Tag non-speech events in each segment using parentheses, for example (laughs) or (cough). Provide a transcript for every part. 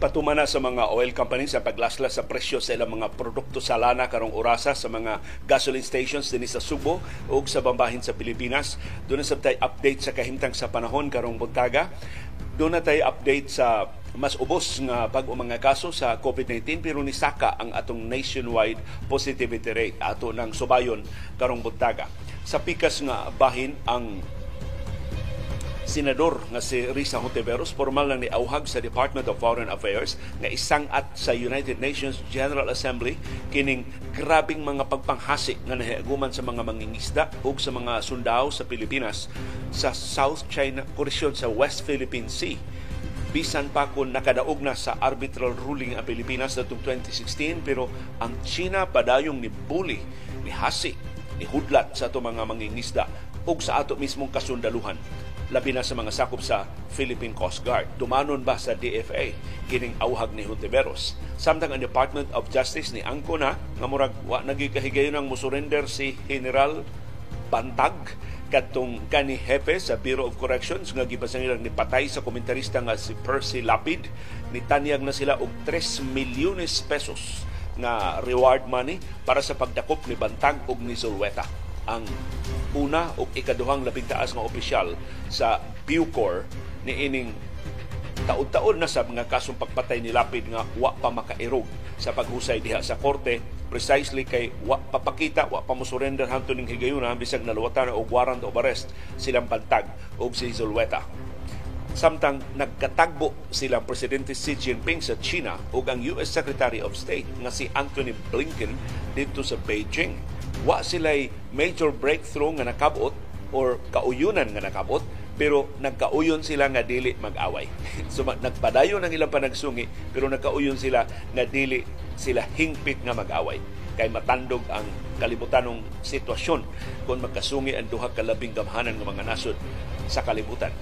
gipatuman na sa mga oil companies sa paglaslas sa presyo sa ilang mga produkto sa lana karong orasa sa mga gasoline stations dinhi sa Subo ug sa bambahin sa Pilipinas. Doon sa tay update sa kahimtang sa panahon karong buntaga. Doon na tayo update sa mas ubos nga pag mga kaso sa COVID-19 pero ni saka ang atong nationwide positivity rate ato ng subayon karong buntaga. Sa pikas nga bahin ang senador nga si Risa Hontiveros formal lang ni auhag sa Department of Foreign Affairs nga isang at sa United Nations General Assembly kining grabing mga pagpanghasi nga nahiaguman sa mga mangingisda ug sa mga sundao sa Pilipinas sa South China koresyon sa West Philippine Sea. Bisan pa kung nakadaog na sa arbitral ruling ang Pilipinas natong 2016 pero ang China padayong ni bully ni hasi ni hudlat sa ato mga mangingisda ug sa ato mismong kasundaluhan labi na sa mga sakop sa Philippine Coast Guard. Tumanon ba sa DFA kining auhag ni Hontiveros? Samtang ang Department of Justice ni angko na nga murag wa nagikahigayon ang musurrender si General Bantag katong kani hepe sa Bureau of Corrections nga gibasa nila ni patay sa komentarista nga si Percy Lapid ni tanyag na sila og 3 milyones pesos nga reward money para sa pagdakop ni Bantag ug ni Zulweta ang una o ikaduhang labing taas nga opisyal sa Bucor ni ining taon-taon na sa mga kasong pagpatay ni Lapid nga wa pa makairog sa paghusay diha sa korte. Precisely kay wa papakita wa pa mo surrender ning higayuna bisag naluwatan og warrant of arrest silang pantag og si Zulweta samtang nagkatagbo silang presidente Xi Jinping sa China ug ang US Secretary of State nga si Anthony Blinken dito sa Beijing wa sila'y major breakthrough nga nakabot or kauyunan nga nakabot pero nagkauyon sila nga dili mag-away. (laughs) so nagpadayon ang ilang panagsungi pero nagkauyon sila nga dili sila hingpit nga mag-away kay matandog ang kalibutanong sitwasyon kung magkasungi ang duha ka labing gamhanan ng mga nasod sa kalibutan.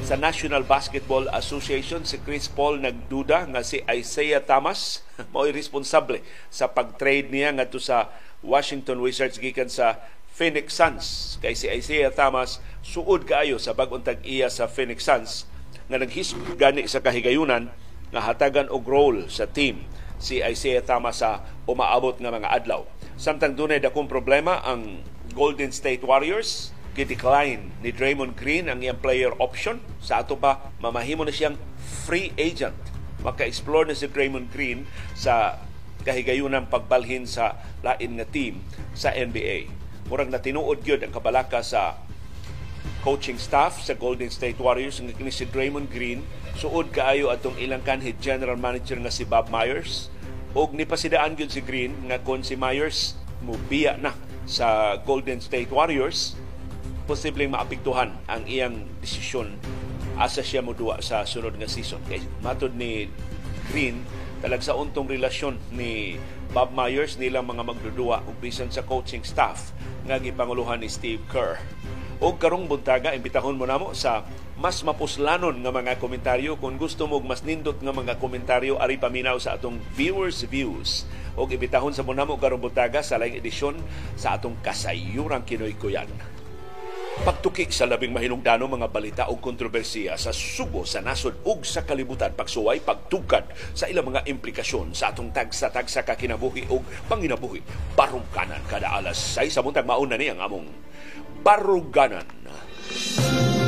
Sa National Basketball Association, si Chris Paul nagduda nga si Isaiah Thomas (laughs) mao'y responsable sa pag-trade niya ngadto sa Washington Wizards gikan sa Phoenix Suns. Kay si Isaiah Thomas suod kaayo sa bag-ong tag-iya sa Phoenix Suns nga naghisgot gani sa kahigayunan nga hatagan og role sa team. Si Isaiah Thomas sa umaabot nga mga adlaw. Samtang dunay dakong problema ang Golden State Warriors. Gidecline ni Draymond Green ang iyang player option. Sa ato pa mamahimo na siyang free agent. Maka-explore na si Draymond Green sa kahigayunan pagbalhin sa lain nga team sa NBA. Murag na tinuod gyud ang kabalaka sa coaching staff sa Golden State Warriors nga kini si Draymond Green. Suod kaayo atong ilang kanhi general manager nga si Bob Myers. Og nipasidaan gyud si Green nga kon si Myers mubiya na sa Golden State Warriors. Posibleng maapektuhan ang iyang desisyon asa siya moduwa sa sunod nga season. Kay matod ni Green talag sa untong relasyon ni Bob Myers nilang mga magdudua bisan sa coaching staff nga gipanguluhan ni Steve Kerr. O karong buntaga imbitahon mo namo sa mas mapuslanon nga mga komentaryo kung gusto mo mas nindot nga mga komentaryo ari paminaw sa atong viewers views o ibitahon sa mo namo karong buntaga sa laing edisyon sa atong kasayuran kinoy kuyan. Pagtuki sa labing mahinungdano mga balita o kontrobersiya sa sugo sa nasod ug sa kalibutan pagsuway pagtugkad sa ilang mga implikasyon sa atong tagsa-tagsa ka kinabuhi ug panginabuhi baruganan kada alas 6 sa buntag mauna ni ang among baruganan. Baruganan.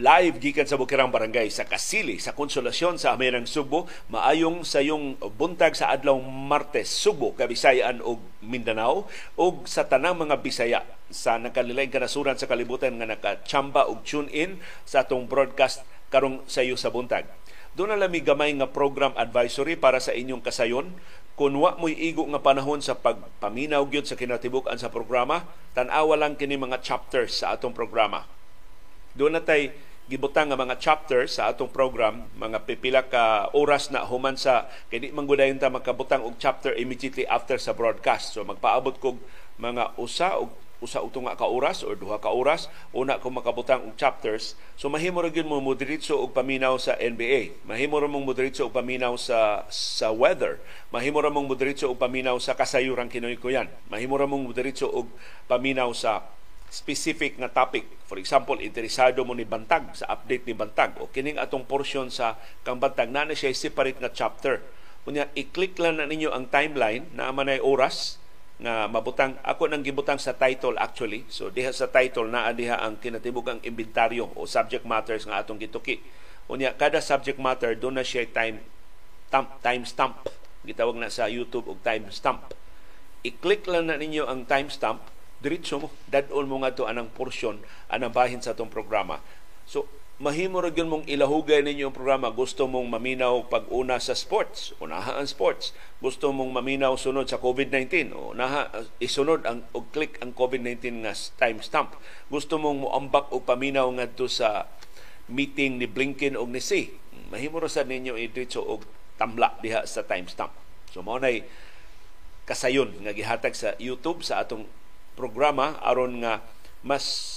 Live gikan sa Bukirang Barangay sa Kasili sa Konsolasyon sa Amerang Subo maayong sa yung buntag sa adlaw Martes Subo Kabisayan ug Mindanao ug sa tanang mga Bisaya sa nakalilaing kanasuran sa kalibutan nga nakachamba ug tune in sa atong broadcast karong sayo sa buntag. Doon na lami gamay nga program advisory para sa inyong kasayon. Kung wa mo'y igo nga panahon sa pagpaminaw gyud sa kinatibuk-an sa programa, tan-awa lang kini mga chapters sa atong programa. Doon na tay gibutang nga mga chapter sa atong program mga pipila ka oras na human sa kay di man ta makabutang og chapter immediately after sa broadcast. So magpaabot kog mga usa og usa uto nga ka oras or duha ka oras una ko makabutang og chapters. So mahimo ra mo moderitso og paminaw sa NBA mahimo ra mong moderitso og paminaw sa sa weather. Mahimo ra mong moderitso og paminaw sa kasayuran kinoy ko yan. Mahimo ra mong moderitso og paminaw sa specific nga topic. For example, interesado mo ni Bantag sa update ni Bantag. O kining atong portion sa kang Bantag na na siya separate nga chapter. Kunya i-click lang na ninyo ang timeline na manay oras nga mabutang ako nang gibutang sa title actually. So diha sa title naa diha ang kinatibuk ang inventaryo o subject matters nga atong gituki. Unya kada subject matter do na siya time stamp time stamp. Gitawag na sa YouTube og time stamp. I-click lang na ninyo ang time stamp diretso mo dadol mo nga to anang porsyon anang bahin sa atong programa. So mahimo ra gyud mong ilahugay ninyo ang programa. Gusto mong maminaw pag-una sa sports unaha ang sports. Gusto mong maminaw sunod sa COVID-19 unaha isunod ang og click ang COVID-19 nga timestamp. Gusto mong moambak og paminaw ngadto sa meeting ni Blinken og ni Xi mahimo ra sa ninyo idiretso og tamla diha sa timestamp. So mao nay kasayon nga gihatag sa YouTube sa atong programa aron nga mas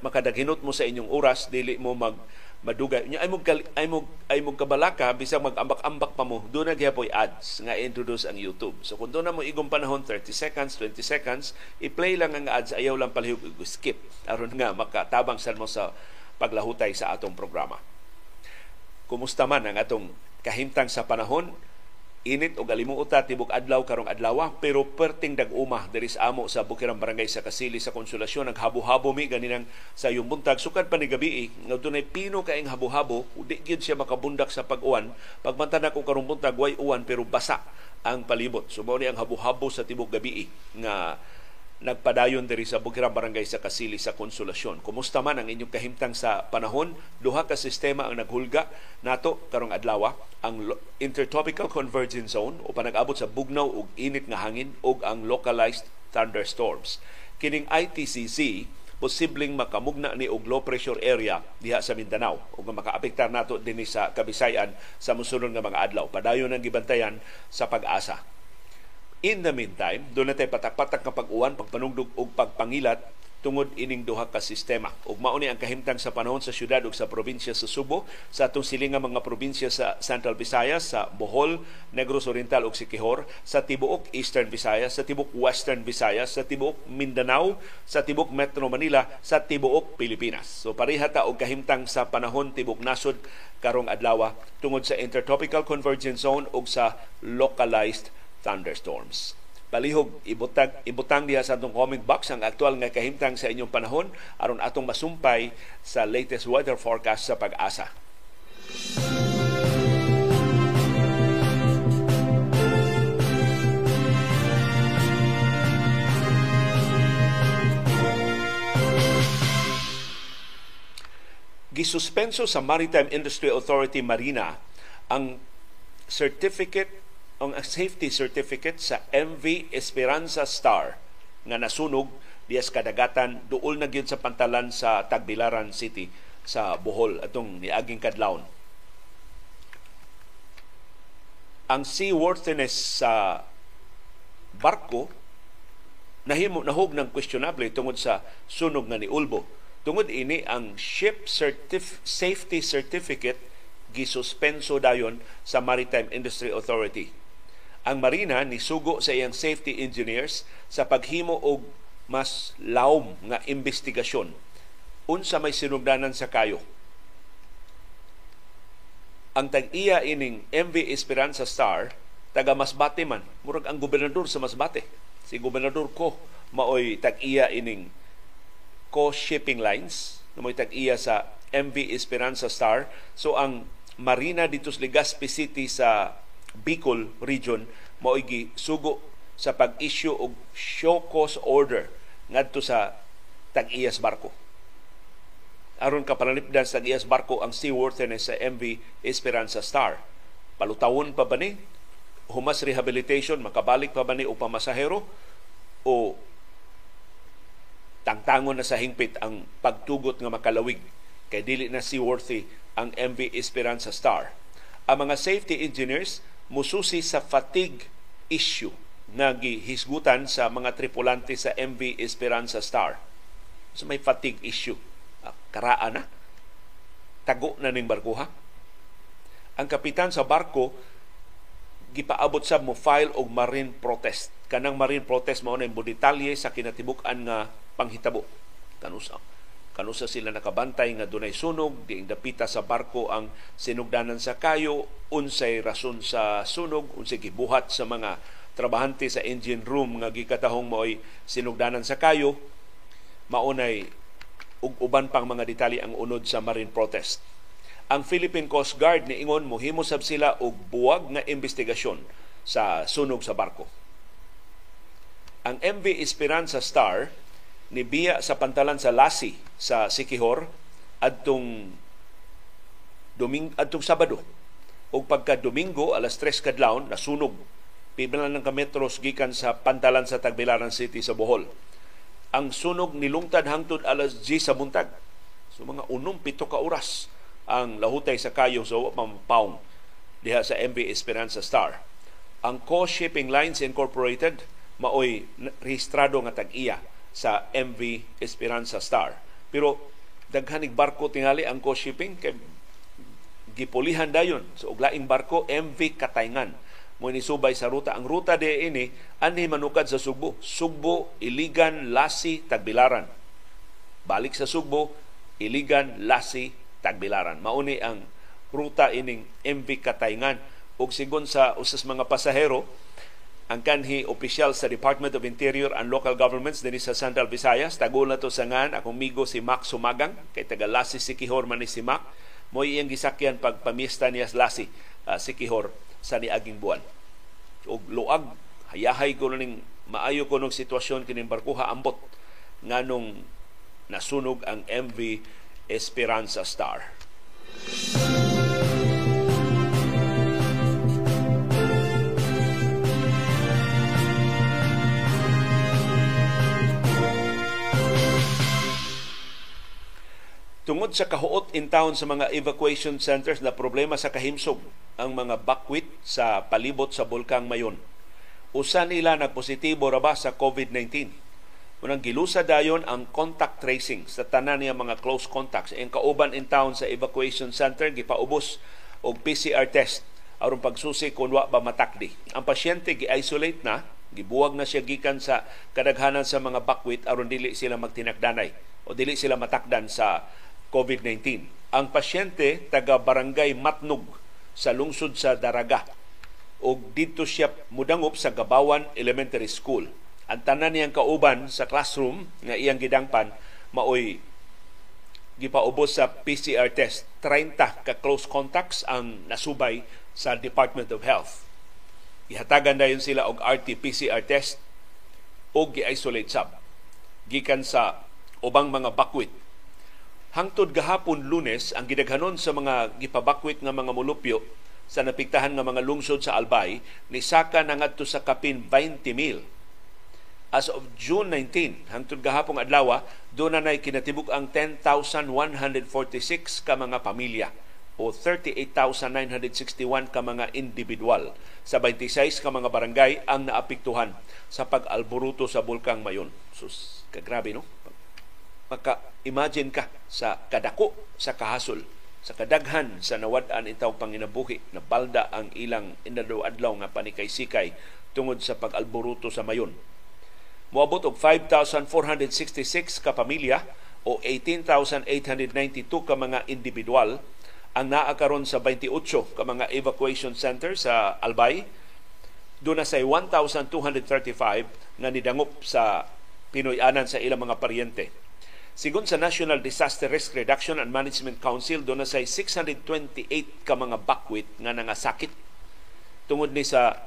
makadaghinot mo sa inyong oras dili mo mag madugay. Nya ay mo ay mo ay mo kabalaka bisag mag-ambak-ambak pa mo. Do na gyapon ads nga introduce ang YouTube. So kung do na mo igong panahon 30 seconds 20 seconds i-play lang ang ads. Ayaw lang palihog skip aron nga makatabang sad mo sa paglahutay sa atong programa. Kumusta man ang atong kahimtang sa panahon init o galimuota tibok adlaw karong adlaw pero perting dag-uma diri sa amo sa Bukirang Barangay sa Kasili sa Konsolasyon. Naghabo-habo mi ganinang sa yung buntag. Sukad pa ni gabi nga dunay pino kaing habo-habo di gyud siya makabundak sa pag-uwan. Pagmantana ko karong buntag way uwan pero basa ang palibot. So ni ang habo-habo sa tibok gabi nga nagpadayon diri sa Bukirang Barangay sa Kasili sa Konsolasyon. Kumusta man ang inyong kahimtang sa panahon? Duha ka sistema ang naghulga nato karong adlaw ang Intertropical Convergence Zone o panag-abot sa bugnaw ug init nga hangin ug ang localized thunderstorms. Kining ITCC posibleng makamugna ni og low pressure area diha sa Mindanao ug makaapektar nato dinhi sa Kabisayan sa mosunod nga mga adlaw. Padayon ang gibantayan sa pag-asa In the meantime, doon natin patak-patak nga pag-uwan, pagpanugdog o pagpangilat tungod ining duha ka sistema. Ug mao ni ang kahimtang sa panahon sa syudad ug sa probinsya sa Subo, sa atong silingang mga probinsya sa Central Visayas, sa Bohol, Negros Oriental ug Siquijor, sa tibuok Eastern Visayas, sa tibuok Western Visayas, sa tibuok Mindanao, sa tibuok Metro Manila, sa tibuok Pilipinas. So pareha ta og kahimtang sa panahon tibuok nasod karong adlaw tungod sa Intertropical Convergence Zone ug sa localized thunderstorms. Palihog ibutang ibutang diha sa atong comment box ang aktual nga kahimtang sa inyong panahon aron atong masumpay sa latest weather forecast sa pag-asa. Gisuspenso sa Maritime Industry Authority Marina ang certificate ang safety certificate sa MV Esperanza Star nga nasunog dias kadagatan duol na gyud sa pantalan sa Tagbilaran City sa Bohol atong niaging kadlawon. Ang seaworthiness sa barko nahimo nahog ng questionable tungod sa sunog nga ni Ulbo. Tungod ini ang ship certif- safety certificate gisuspenso dayon sa Maritime Industry Authority ang Marina ni sugo sa iyang safety engineers sa paghimo og mas lawom nga investigasyon unsa may sinugdanan sa kayo. Ang tag-iya ining MV Esperanza Star taga Masbate man, murag ang gobernador sa Masbate. Si gobernador ko maoy tag-iya ining Co Shipping Lines, maoy tag-iya sa MV Esperanza Star. So ang Marina dito sa Legazpi City sa Bicol region mao'y sugo sa pag-issue og show cause order ngadto sa tag-iyas barko. Aron ka panalipdan sa tag-iyas barko ang seaworthiness sa MV Esperanza Star. Palutawon pa ba ni? Humas rehabilitation, makabalik pa ba ni o pamasahero? O tangtangon na sa hingpit ang pagtugot nga makalawig kay dili na seaworthy ang MV Esperanza Star. Ang mga safety engineers mususi sa fatigue issue nga gihisgutan sa mga tripulante sa MV Esperanza Star. So may fatigue issue. Ah, karaan na. Tago na ning barkuha. Ang kapitan sa barko gipaabot sa mo file og marine protest. Kanang marine protest mao na detalye sa kinatibuk-an nga panghitabo. Kanusa kanusa sila nakabantay nga dunay sunog diing dapita sa barko ang sinugdanan sa kayo unsay rason sa sunog unsay gibuhat sa mga trabahante sa engine room nga gikatahong mo'y sinugdanan sa kayo. Maunay ug uban pang mga detalye ang unod sa marine protest. Ang Philippine Coast Guard niingon mohimo sab sila og buwag nga investigasyon sa sunog sa barko. Ang MV Esperanza Star ni biya sa pantalan sa Lasi sa Sikihor adtong Doming adtong Sabado ug pagka Domingo alas 3 kadlawon nasunog Pibla ng kametros gikan sa pantalan sa Tagbilaran City sa Bohol. Ang sunog nilungtad hangtod alas G sa buntag. So mga unom pito ka oras ang lahutay sa kayo sa so, diha sa MV Esperanza Star. Ang Co Shipping Lines Incorporated maoy rehistrado nga tag-iya sa MV Esperanza Star. Pero daghanig barko tingali ang Co Shipping kay gipulihan dayon so uglaing barko MV Katayngan mo ni subay sa ruta. Ang ruta de ini ani manukad sa Sugbo. Sugbo, Iligan, Lasi, Tagbilaran. Balik sa Sugbo, Iligan, Lasi, Tagbilaran. Mauni ang ruta ining MV Katayngan ug sigon sa usas mga pasahero ang kanhi opisyal sa Department of Interior and Local Governments dinhi sa Central Visayas tagol na to sa ngan akong migo si Mac Sumagang kay taga Lasi Sikihor man ni si Mac mo iyang gisakyan pagpamiesta niya sa Lasi uh, Sikihor sa niaging buwan. Og luag, hayahay ko ning maayo ko ng sitwasyon kining barkuha ambot nganong nasunog ang MV Esperanza Star. Tungod sa kahuot in town sa mga evacuation centers na problema sa kahimsog ang mga bakwit sa palibot sa Bulkang Mayon. Usa nila nagpositibo ra ba sa COVID-19. Unang gilusa dayon ang contact tracing sa tanan niya mga close contacts. Ang kauban in town sa evacuation center gipaubos og PCR test aron pagsusi kung wa ba matakdi. Ang pasyente gi-isolate na, gibuwag na siya gikan sa kadaghanan sa mga bakwit aron dili sila magtinakdanay o dili sila matakdan sa COVID-19. Ang pasyente taga Barangay Matnog sa lungsod sa Daraga o dito siya mudangop sa Gabawan Elementary School. Ang tanan niyang kauban sa classroom nga iyang gidangpan maoy gipaubos sa PCR test. 30 ka close contacts ang nasubay sa Department of Health. Ihatagan na yun sila og RT-PCR test o gi-isolate sab gikan sa ubang mga bakwit Hangtod gahapon lunes, ang gidaghanon sa mga gipabakwit nga mga mulupyo sa napiktahan nga mga lungsod sa Albay ni saka na ngadto sa kapin 20 mil. As of June 19, hangtod gahapon adlaw, doon na kinatibuk ang 10,146 ka mga pamilya o 38,961 ka mga individual sa 26 ka mga barangay ang naapektuhan sa pag-alboruto sa bulkang Mayon. Sus, kagrabe no? Maka-imagine ka sa kadako sa kahasol sa kadaghan sa nawad-an itaw panginabuhi na balda ang ilang inadlaw-adlaw nga panikay-sikay tungod sa pag-alboruto sa mayon. Moabot og 5,466 ka pamilya o 18,892 ka mga individual ang naa karon sa 28 ka mga evacuation center sa Albay. Doon na say 1,235 nga nidangop sa Pinoy-anan sa ilang mga paryente Sigon sa National Disaster Risk Reduction and Management Council, doon na say 628 ka mga bakwit nga nangasakit tungod ni sa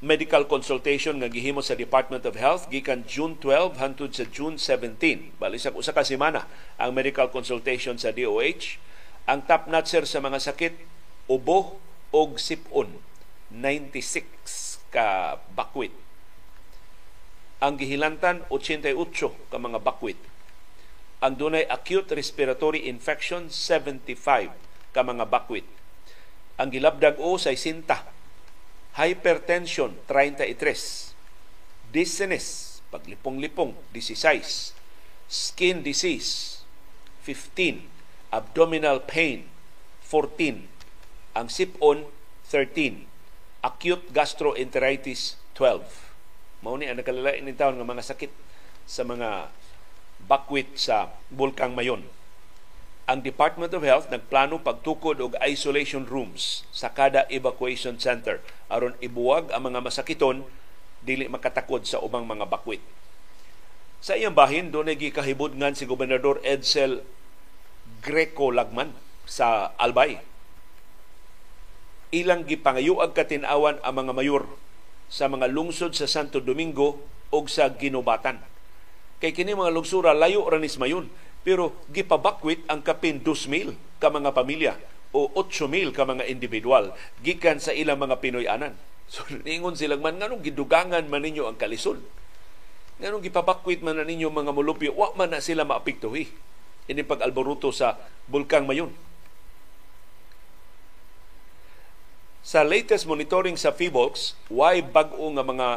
medical consultation nga gihimo sa Department of Health gikan June 12 hangtod sa June 17. Bali sa usa ka semana ang medical consultation sa DOH. Ang top notcher sa mga sakit ubo og sipon 96 ka bakwit. Ang gihilantan 88 ka mga bakwit ang dunay acute respiratory infection 75 ka mga bakwit. Ang gilabdag o sa sinta. Hypertension 33. dizziness, paglipong-lipong, 16, skin disease, 15, abdominal pain, 14, ang sipon, 13, acute gastroenteritis, 12. Mao ni ang nakalilain ni taon nga mga sakit sa mga bakwit sa Bulkang Mayon. Ang Department of Health nagplano pagtukod og isolation rooms sa kada evacuation center aron ibuwag ang mga masakiton dili makatakod sa ubang mga bakwit. Sa iyang bahin, doon ay gikahibudngan si Gobernador Edsel Greco Lagman sa Albay. Ilang gipangayuag katinawan ang mga mayor sa mga lungsod sa Santo Domingo o sa Ginobatan. Kay kini mga lungsura layo ranis mayon pero gipabakwit ang kapin 2,000 ka mga pamilya o 8,000 ka mga individual gikan sa ilang mga Pinoy-anan. (laughs) So ningon silang man nganong gidugangan man ninyo ang kalisod. Nganong gipabakwit man na ninyo mga mulupyo, wa man na sila maapektuhi. Ini pag-alboruto sa bulkang mayon. Sa latest monitoring sa PHIVOLCS, why bag-o nga mga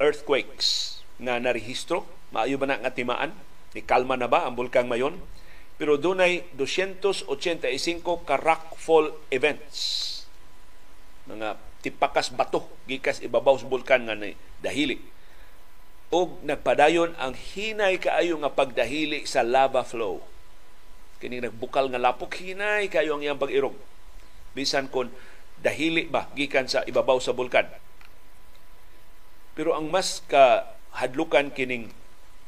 earthquakes na narehistro? Maayo ba na nga timaan? Ni kalma na ba ang bulkang mayon? Pero dunay 285 ka events. Mga tipakas bato gikas ibabaw sa bulkan nga ni dahili. Og nagpadayon ang hinay kaayo nga pagdahili sa lava flow. Kini nagbukal nga lapok hinay kaayo ang iyang pag-irog. Bisan kon dahili ba gikan sa ibabaw sa bulkan. Pero ang mas ka hadlukan kining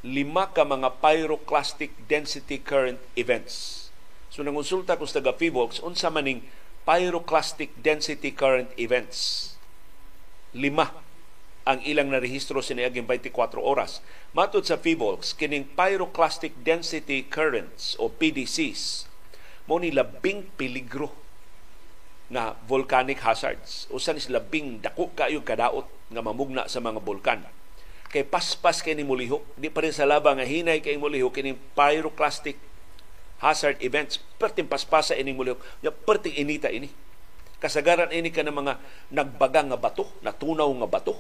lima ka mga pyroclastic density current events. So nangonsulta ko sa taga PHIVOLCS unsa maning pyroclastic density current events. Lima ang ilang narehistro siniaging 24 oras. Matod sa PHIVOLCS, kining pyroclastic density currents o PDCs mo ni labing peligro na volcanic hazards. Usan is labing dako kayo kadaot nga mamugna sa mga bulkan kay paspas kay ni mulihok di pa rin sa labang nga hinay kay mulihok kini pyroclastic hazard events. Perting paspasa ini mulihok ya perting inita ini. Kasagaran ini ka ng mga nagbaga nga bato natunaw nga bato.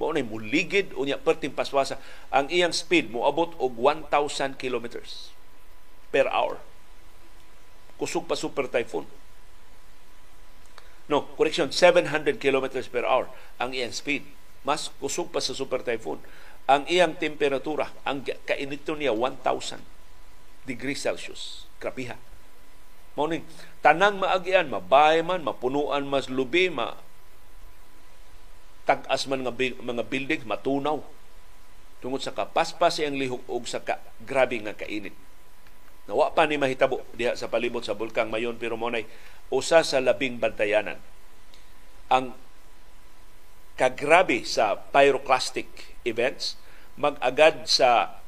Mo na muligid unya perting paspasa. Ang iyang speed mo abot og 1000 kilometers per hour. Kusog pa super typhoon. No correction 700 kilometers per hour ang iyang speed mas kusog pa sa super typhoon. Ang iyang temperatura, ang kainito niya 1,000 degrees Celsius. Krapiha. Morning, tanang maagian, mabay man, mapunuan mas lubi, ma tagas man nga mga buildings, matunaw. Tungod sa kapaspas ang lihok og sa ka, grabe nga kainit. Nawa pa ni mahitabo diha sa palibot sa bulkang Mayon pero mo usa sa labing bantayanan. Ang kagrabe sa pyroclastic events magagad sa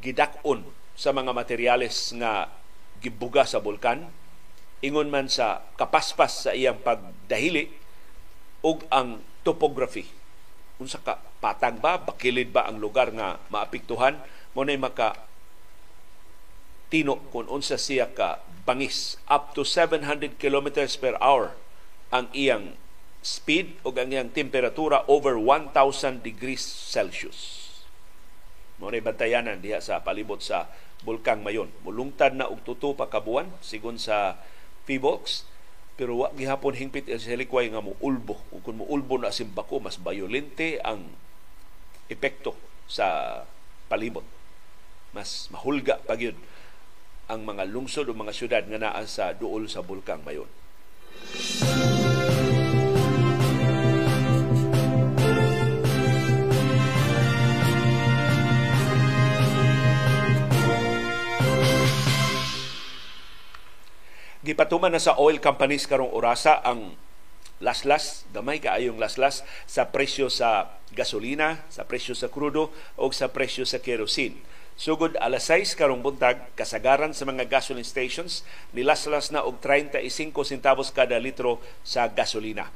gidakon sa mga materyales nga gibuga sa bulkan ingon man sa kapaspas sa iyang pagdahili ug ang topography. Unsa ka patag ba? Bakilid ba ang lugar nga maapektuhan mo nay maka tino kung unsa siya ka bangis. Up to 700 kilometers per hour ang iyang speed o ang iyang temperatura over 1,000 degrees Celsius. Mo na bantayanan diha sa palibot sa Bulkang Mayon. Mulungtad na og tuto pa kabuan sigon sa PHIVOLCS pero wa gihapon hingpit sa helikway nga mo ulbo. Kung mo ulbo na simbako mas violente ang epekto sa palibot. Mas mahulga pa gyud ang mga lungsod o mga syudad nga naa sa duol sa Bulkang Mayon. Gipatuman na sa oil companies karong orasa ang laslas, gamay kaayong laslas sa presyo sa gasolina, sa presyo sa krudo o sa presyo sa kerosene. Sugod alas 6 karong buntag, kasagaran sa mga gasoline stations, nilaslas na og 35 centavos kada litro sa gasolina.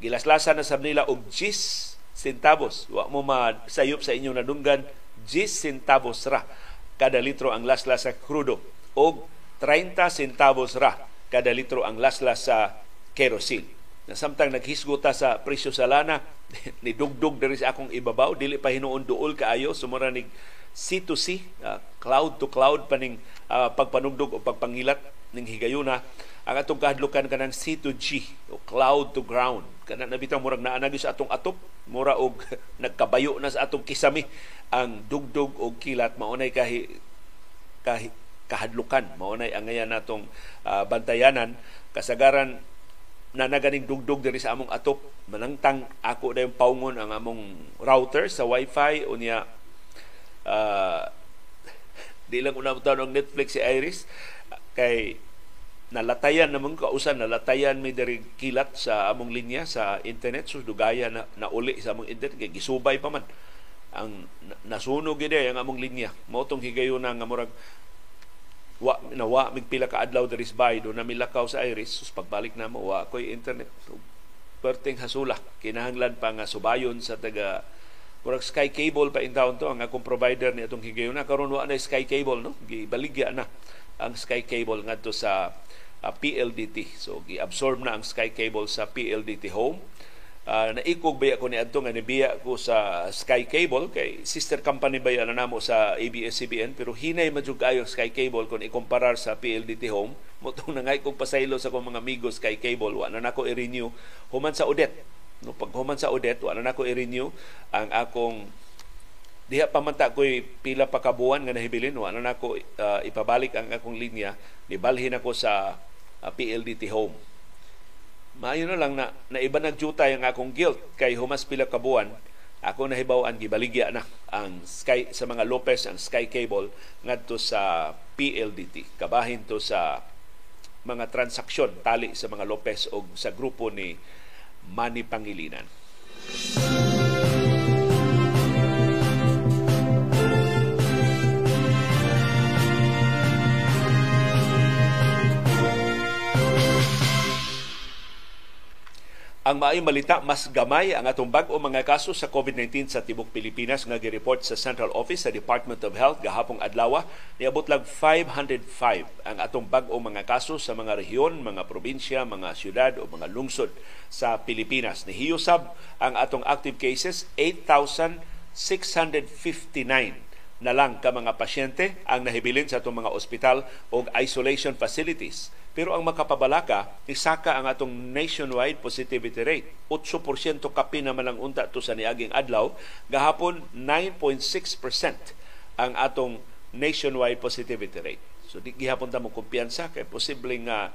Gilaslasan na sa nila og 10 centavos. Wa mo masayop sa inyong nadunggan, 10 centavos ra kada litro ang laslas sa krudo og 30 centavos ra kada litro ang laslas sa kerosene. na samtang naghisgota sa presyo sa lana (laughs) ni dugdug diri sa akong ibabaw. Dili pa hinuon duol kaayo. Sumura ni C2C uh, cloud to cloud paning uh, pagpanugdog o pagpangilat ning higayuna. Ang atong kahadlukan kanang C2G o cloud to ground. Kana nabitaw murag naa sa atong atop. Mura og (laughs) nagkabayo na sa atong kisami ang dugdog o kilat. Maunay kahi, kahi kahadlukan. Maunay ang ngayon natong uh, bantayanan. Kasagaran na naganing dugdog diri sa among atop. Manangtang ako na yung paungon ang among router sa wifi. O niya uh, di lang una ang Netflix si Iris. Kay nalatayan naman kausan nalatayan may diri kilat sa among linya sa internet. So dugaya na, na uli sa among internet. Kay gisubay pa man ang nasunog gid ang among linya. Mao tong higayon nga murag nawa mig pila ka adlaw diri sa bay do na milakaw sa Iris. Sus pagbalik na mo wa koy internet. Perting hasula. Kinahanglan pa nga subayon sa taga murag sky cable pa in town to. Ang akong provider ni atong higayon na. Karon wa na sky cable no? Gibaligya na ang sky cable ngadto sa uh, ah, PLDT so gi-absorb na ang sky cable sa PLDT home uh, naikog ba ako ni adto nga nibiya ko sa Sky Cable? Kay sister company ba yan namo sa ABS-CBN pero hinay madjud kayo Sky Cable kung ikumparar sa PLDT Home. Mo tong nangay kog pasaylo sa akong mga amigos Sky Cable. Wa na nako i-renew. Human sa Odet no pag human sa Odet wa na nako i-renew ang akong diha pa man pila pa kabuan nga nahibilin wa na nako uh, ipabalik ang akong linya. Nibalhin ako sa uh, PLDT Home Maayo na lang na naiba nagjutay ang akong guilt kay humas pila ka ako nahibaw ang gibaligya na ang Sky sa mga Lopez ang Sky Cable ngadto sa PLDT. Kabahin to sa mga transaksyon tali sa mga Lopez o sa grupo ni Manny Pangilinan. Ang maayong malita, mas gamay ang atong bag-o mga kaso sa COVID-19 sa tibok Pilipinas nga gi-report sa Central Office sa Department of Health gahapong adlaw. Niabot lang 505 ang atong bag-o mga kaso sa mga rehiyon, mga probinsya, mga syudad o mga lungsod sa Pilipinas. Nihiyusab ang atong active cases 8,659 na lang ka mga pasyente ang nahibilin sa atong mga ospital o isolation facilities pero ang makapabalaka, isaka ang atong nationwide positivity rate. 8% kapi na malang unta to sa niaging adlaw. Gahapon, 9.6% ang atong nationwide positivity rate. So di gihapon mo kumpiyansa kay posible nga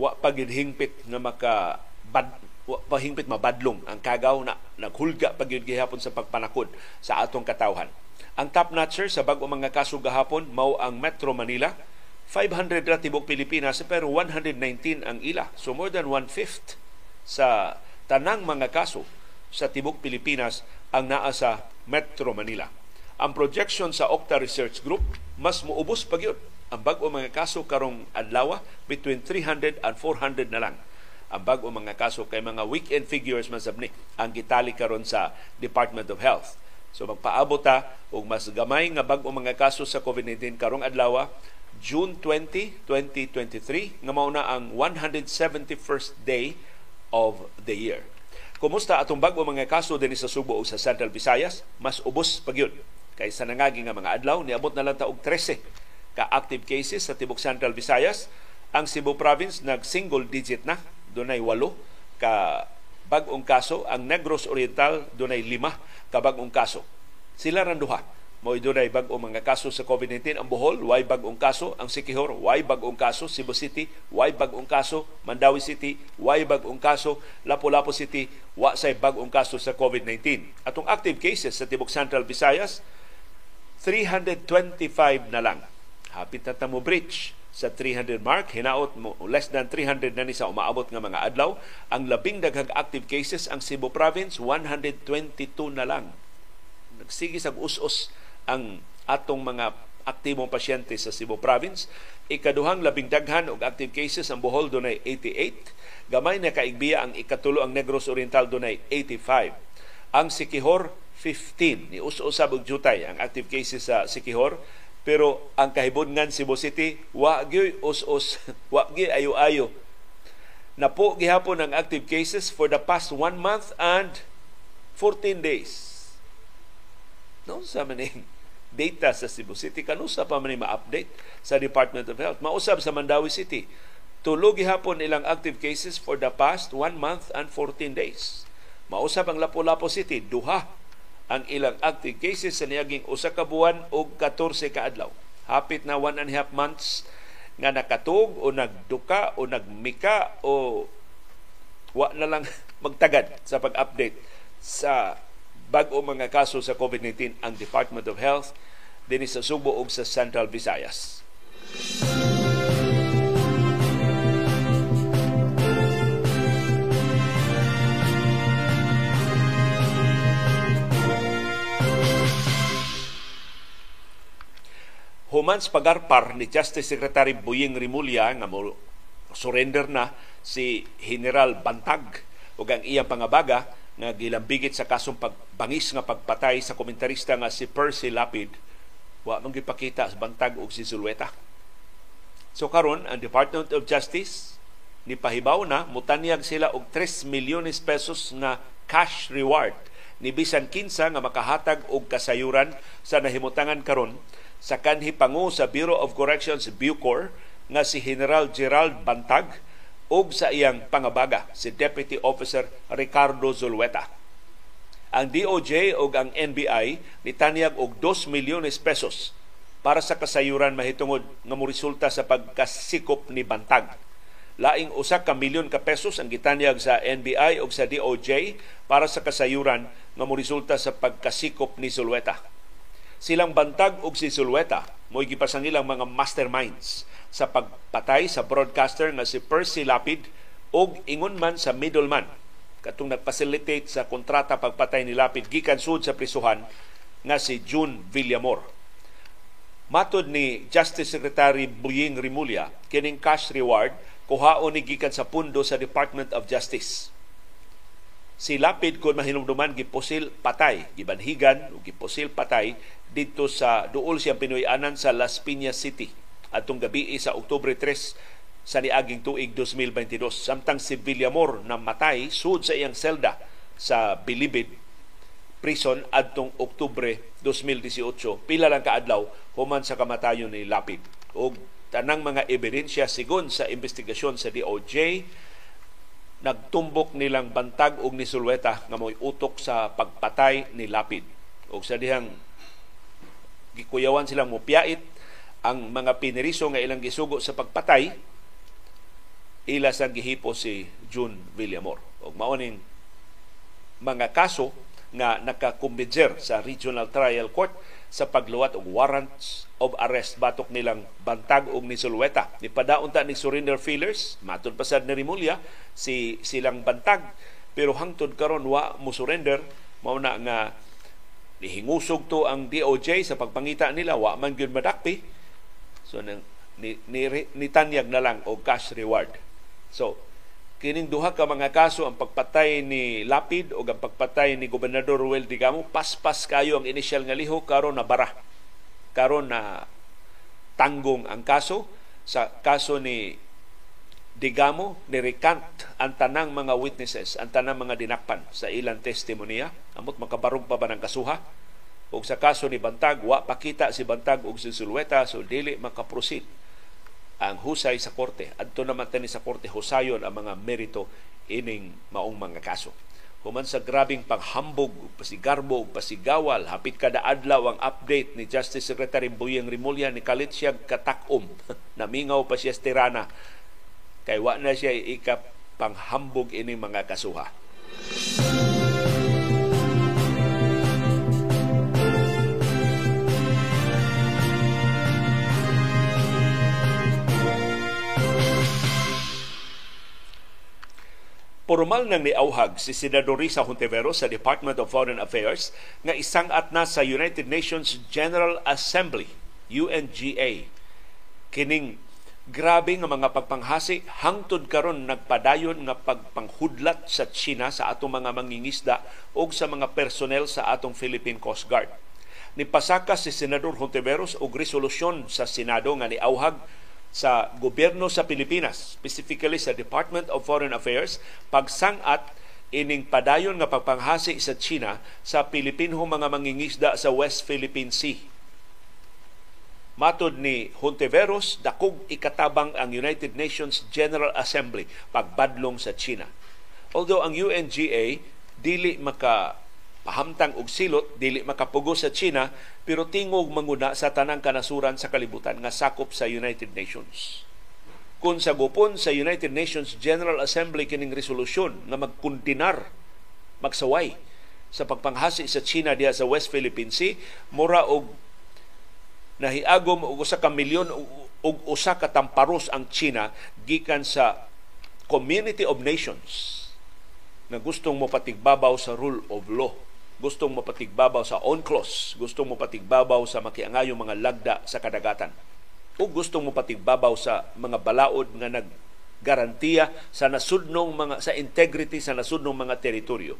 wa pagid hingpit nga maka bad, wa pahingpit mabadlong ang kagaw na naghulga pagid gihapon sa pagpanakod sa atong katawhan. Ang top notcher sa bag-o mga kaso gahapon mao ang Metro Manila 500 ra tibok Pilipinas pero 119 ang ila. So more than one-fifth sa tanang mga kaso sa tibok Pilipinas ang naa sa Metro Manila. Ang projection sa Octa Research Group mas muubos pa gyud ang bag-o mga kaso karong adlaw between 300 and 400 na lang ang bag-o mga kaso kay mga weekend figures man sabni ang gitali karon sa Department of Health. So magpaabot ta og mas gamay nga bag-o mga kaso sa COVID-19 karong adlaw June 20, 2023 nga mao na ang 171st day of the year. Kumusta atong bag-o mga kaso din sa Subo o sa Central Visayas? Mas ubos pagyud kaysa nangagi nga mga adlaw niabot na lang taog 13 ka active cases sa tibok Central Visayas. Ang Cebu province nag single digit na, dunay 8 ka bag-ong kaso. Ang Negros Oriental dunay 5 ka bag-ong kaso. Sila ran duha mo dunay bag-o mga kaso sa COVID-19 ang Bohol way bag-ong kaso? Ang Sikihor way bag-ong kaso? Cebu City way bag-ong kaso? Mandawi City way bag-ong kaso? Lapu-Lapu City wa say bag-ong kaso sa COVID-19 atong active cases sa tibok Central Visayas 325 na lang. Hapit na tamo breach sa 300 mark hinaot mo less than 300 na ni sa umaabot nga mga adlaw ang labing daghang active cases ang Cebu province 122 na lang nagsige sa us-us ang atong mga aktibong pasyente sa Cebu Province. Ikaduhang labing daghan og active cases ang Bohol dunay 88. Gamay na kaigbiya ang ikatulo ang Negros Oriental dunay 85. Ang Sikihor 15 ni us-usab og jutay ang active cases sa Sikihor pero ang kahibudngan Cebu City wa gyud us-us (laughs) wa gyud ayo-ayo na po gihapon ang active cases for the past one month and 14 days. No, sa maning (laughs) data sa Cebu City kanusa pa man ma-update sa Department of Health. Mausab sa Mandawi City, tulo gihapon ilang active cases for the past one month and 14 days. Mausab ang Lapu-Lapu City, duha ang ilang active cases sa niyaging usa ka buwan o 14 ka adlaw. Hapit na one and a half months nga nakatug o nagduka o nagmika o wa na lang (laughs) magtagad sa pag-update sa bag-o mga kaso sa COVID-19 ang Department of Health din sa Subo ug sa Central Visayas. Human sa pagarpar ni Justice Secretary Buying Rimulya nga mo surrender na si General Bantag ug ang iyang pangabaga nga gilambigit sa kasong pagbangis nga pagpatay sa komentarista nga si Percy Lapid wa man gipakita sa Bantag ug si Zulweta. So karon ang Department of Justice ni pahibaw na mutanyag sila og 3 milyones pesos nga cash reward ni bisan kinsa nga makahatag og kasayuran sa nahimutangan karon sa kanhi pangu sa Bureau of Corrections Bucor nga si General Gerald Bantag ug sa iyang pangabaga si Deputy Officer Ricardo Zulweta. Ang DOJ ug ang NBI nitanyag og 2 milyones pesos para sa kasayuran mahitungod nga resulta sa pagkasikop ni Bantag. Laing usa ka milyon ka pesos ang gitanyag sa NBI ug sa DOJ para sa kasayuran nga resulta sa pagkasikop ni Zulweta Silang bantag og si Sulweta mo gipasang ilang mga masterminds. Sa pagpatay sa broadcaster nga si Percy Lapid og ingon man sa middleman. Katong nagfacilitate sa kontrata pagpatay ni Lapid gikan sud sa prisuhan nga si June Villamor. Matod ni Justice Secretary Buying Rimulya, kining cash reward kuhaon ni gikan sa pundo sa Department of Justice si Lapid kung mahinumduman giposil patay, gibanhigan o giposil patay dito sa duol siyang Pinoyanan sa Las Piñas City. Atong gabi sa Oktubre 3 sa niaging tuig 2022 samtang si Villamor na matay sud sa iyang selda sa Bilibid prison adtong Oktubre 2018 pila lang kaadlaw human sa kamatayon ni Lapid. Og tanang mga ebidensya sigon sa investigasyon sa DOJ nagtumbok nilang bantag og ni Sulweta nga mo'y utok sa pagpatay ni Lapid. Og sa dihang gikuyawan silang mupyait ang mga piniriso nga ilang gisugo sa pagpatay ila sa gihipo si June Villamor. Og maoning mga kaso nga nakakumbinser sa Regional Trial Court sa pagluwat og warrants of arrest batok nilang bantag og ni Sulweta. Ni padaon ta ni surrender feelers, matud pasad ni Rimulya si silang bantag pero hangtod karon wa mo surrender mao na nga nihingusog to ang DOJ sa pagpangita nila wa man gyud madakpi. So nang ni, ni, ni tanyag na lang og cash reward. So kining duha ka mga kaso ang pagpatay ni Lapid o ang pagpatay ni Gobernador Ruel Digamo paspas kayo ang initial nga liho karon na bara karon na tanggong ang kaso sa kaso ni Digamo ni recant ang tanang mga witnesses, ang tanang mga dinakpan sa ilang testimonya. Amot makabarog pa ba ng kasuha? O sa kaso ni Bantag, wa pakita si Bantag og si Sulweta so dili makaproceed ang husay sa korte. Adto naman tani sa korte husayon ang mga merito ining maong mga kaso human sa grabing paghambog pasigarbo pasigawal hapit kada adlaw ang update ni Justice Secretary Buyeng Rimulya ni kalit siya katakom (laughs) namingaw pa siya tirana kay wa na siya ikap panghambog ini mga kasuha. Formal nang niauhag si Senador Risa Hontiveros sa Department of Foreign Affairs nga isang at na sa United Nations General Assembly, UNGA. Kining grabe nga mga pagpanghasi hangtod karon nagpadayon nga pagpanghudlat sa China sa atong mga mangingisda o sa mga personnel sa atong Philippine Coast Guard. Nipasaka si Senador Hontiveros og resolusyon sa Senado nga niauhag sa gobyerno sa Pilipinas, specifically sa Department of Foreign Affairs, pagsangat ining padayon nga pagpanghasi sa China sa Pilipino mga mangingisda sa West Philippine Sea. Matod ni Hontiveros, dakog ikatabang ang United Nations General Assembly pagbadlong sa China. Although ang UNGA dili maka pahamtang og silot dili makapugo sa China pero tingog manguna sa tanang kanasuran sa kalibutan nga sakop sa United Nations. Kung sa gupon sa United Nations General Assembly kining resolusyon nga magkundinar magsaway sa pagpanghasi sa China diha sa West Philippine Sea mura og nahiagom og usa ka milyon og usa ka tamparos ang China gikan sa Community of Nations na gustong mo patigbabaw sa rule of law gustong mapatigbabaw sa UNCLOS, gustong mapatigbabaw sa makiangayong mga lagda sa kadagatan. O gustong mo patigbabaw sa mga balaod nga naggarantiya sa nasudnong mga sa integrity sa nasudnong mga teritoryo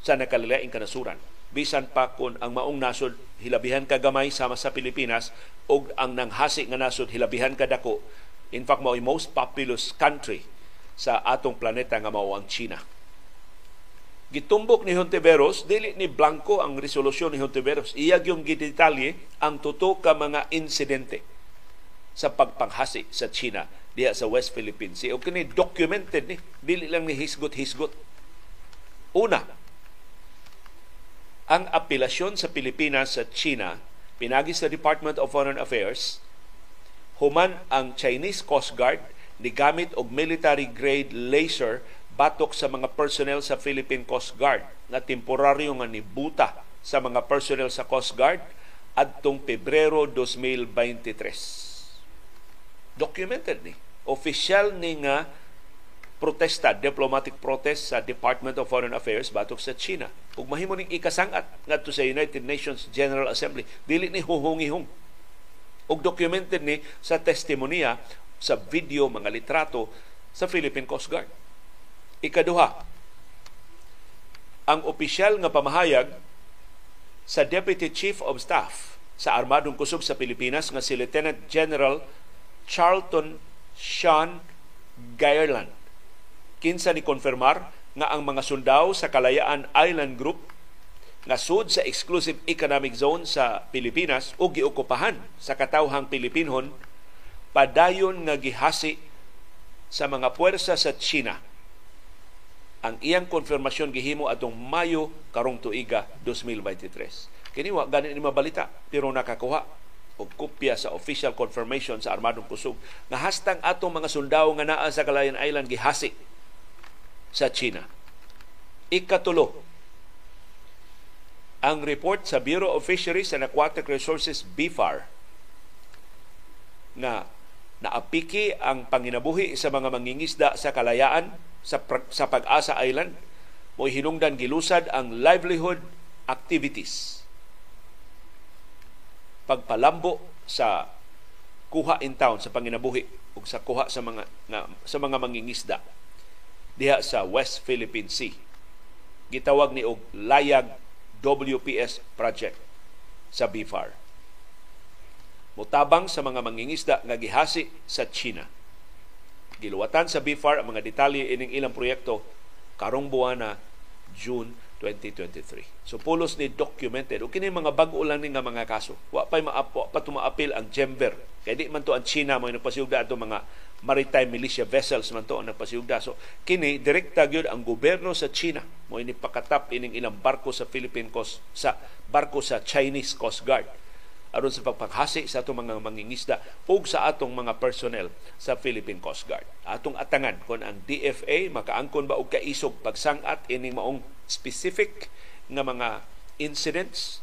sa nakalilaing kanasuran. Bisan pa kung ang maong nasod hilabihan ka gamay sama sa Pilipinas o ang nanghasi nga nasod hilabihan ka dako. In fact mao most populous country sa atong planeta nga mao ang China gitumbok ni Hontiveros, dili ni Blanco ang resolusyon ni Hontiveros. Iyag yung gidetalye ang tuto ka mga insidente sa pagpanghasi sa China diha sa West Philippine Sea. O kini documented ni, dili lang ni hisgot-hisgot. Una, ang apelasyon sa Pilipinas sa China pinagi sa Department of Foreign Affairs human ang Chinese Coast Guard ni gamit og military grade laser batok sa mga personnel sa Philippine Coast Guard na temporaryo nga nibuta sa mga personnel sa Coast Guard adtong Pebrero 2023 documented ni. Official ni nga protesta, diplomatic protest sa Department of Foreign Affairs batok sa China. Ug mahimo ning ikasangat ngadto sa United Nations General Assembly, dili ni huhungihong. Ug documented ni sa testimonya sa video mga litrato sa Philippine Coast Guard. Ikaduha, ang opisyal nga pamahayag sa Deputy Chief of Staff sa Armadong Kusog sa Pilipinas nga si Lieutenant General Charlton Sean Gairland. Kinsa ni konfirmar nga ang mga sundao sa Kalayaan Island Group nga sud sa exclusive economic zone sa Pilipinas o giokupahan sa katawhang Pilipinon padayon nga gihasi sa mga puwersa sa China. Ang iyang konfirmasyon gihimo atong Mayo karong tuiga 2023. Kini wa gani ni mabalita pero nakakuha og kopya sa official confirmation sa Armadong Kusog nga hastang atong mga sundao nga naa sa Calayan Island gihasi sa China. Ikatulo, ang report sa Bureau of Fisheries and Aquatic Resources BFAR na naapiki ang panginabuhi sa mga mangingisda sa kalayaan sa, sa Pag-asa Island mo hinungdan gilusad ang livelihood activities pagpalambo sa kuha in town sa panginabuhi ug sa kuha sa mga nga, sa mga mangingisda diha sa West Philippine Sea. Gitawag ni og Layag WPS project sa BFAR. Mutabang sa mga mangingisda nga gihasi sa China. Giluwatan sa BFAR ang mga detalye ining ilang proyekto karong buwan na June 2023. So pulos ni documented. O kini mga bag-o lang ni nga mga kaso. Wa pa maapo pa tumaapil ang Jember. Kay di man to ang China mo nagpasiyugda ato mga maritime militia vessels man to ang nagpasiyugda. So kini direkta gyud ang gobyerno sa China mo ini pakatap ining ilang barko sa Philippine Coast sa barko sa Chinese Coast Guard aron sa pagpaghasi sa atong mga mangingisda ug sa atong mga personnel sa Philippine Coast Guard. Atong atangan kung ang DFA makaangkon ba og kaisog pagsangat ining maong specific nga mga incidents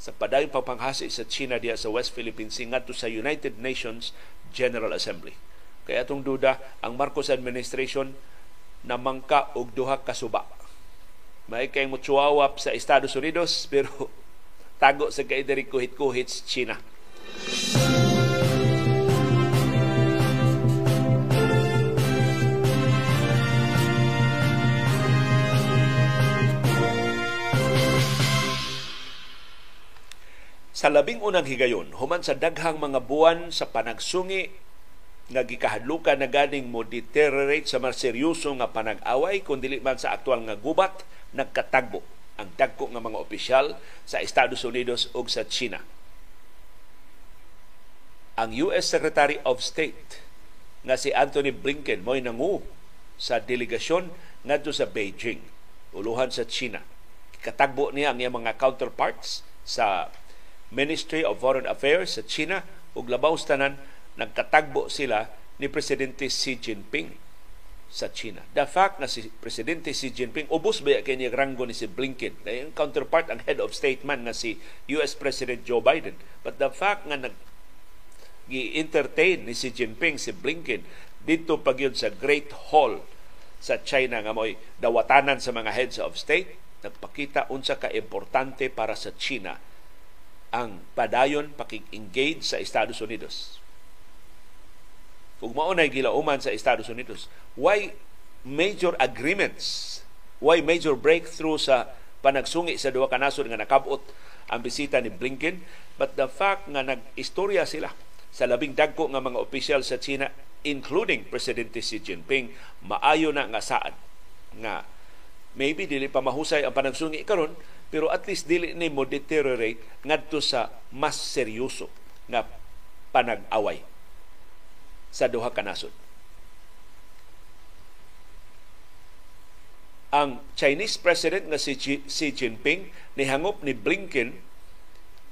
sa padayong pagpanghasi sa China diya sa West Philippines ngadto sa United Nations General Assembly. Kaya atong duda ang Marcos administration na mangka og duha ka suba. May kay mo sa Estados Unidos (laughs) pero tago sa kay kuhit-kuhit sa China. Sa labing unang higayon, human sa daghang mga buwan sa panagsungi nga gikahadlukan na ganing mo deteriorate sa mas seryoso nga panag-away kung dili man sa aktual nga gubat nagkatagbo ang dagko nga mga opisyal sa Estados Unidos ug sa China. Ang US Secretary of State nga si Anthony Blinken mo'y nangu sa delegasyon ngadto sa Beijing, uluhan sa China. Katagbo niya ang iyang mga counterparts sa Ministry of Foreign Affairs sa China ug labaw tanan nagkatagbo sila ni Presidente Xi Jinping sa China. The fact na si Presidente Xi Jinping, ubos ba kay niya ranggo ni si Blinken, na yung counterpart ang head of state man na si US President Joe Biden. But the fact nga nag gi-entertain ni si Jinping si Blinken dito pagyud sa Great Hall sa China nga mo'y dawatanan sa mga heads of state nagpakita unsa ka importante para sa China ang padayon pakig-engage sa Estados Unidos ug mao nay gilauman sa Estados Unidos why major agreements why major breakthrough sa panagsungi sa duha ka nasod nga nakabot ang bisita ni Blinken? But the fact nga nag-istorya sila sa labing dagko nga mga opisyal sa China including Presidente Xi Jinping maayo na nga saan? Nga maybe dili pa mahusay ang panagsungi karon pero at least dili ni mo deteriorate ngadto sa mas seryoso nga panag-away sa duha ka nasod. Ang Chinese President nga si Xi Jinping nihangop ni Blinken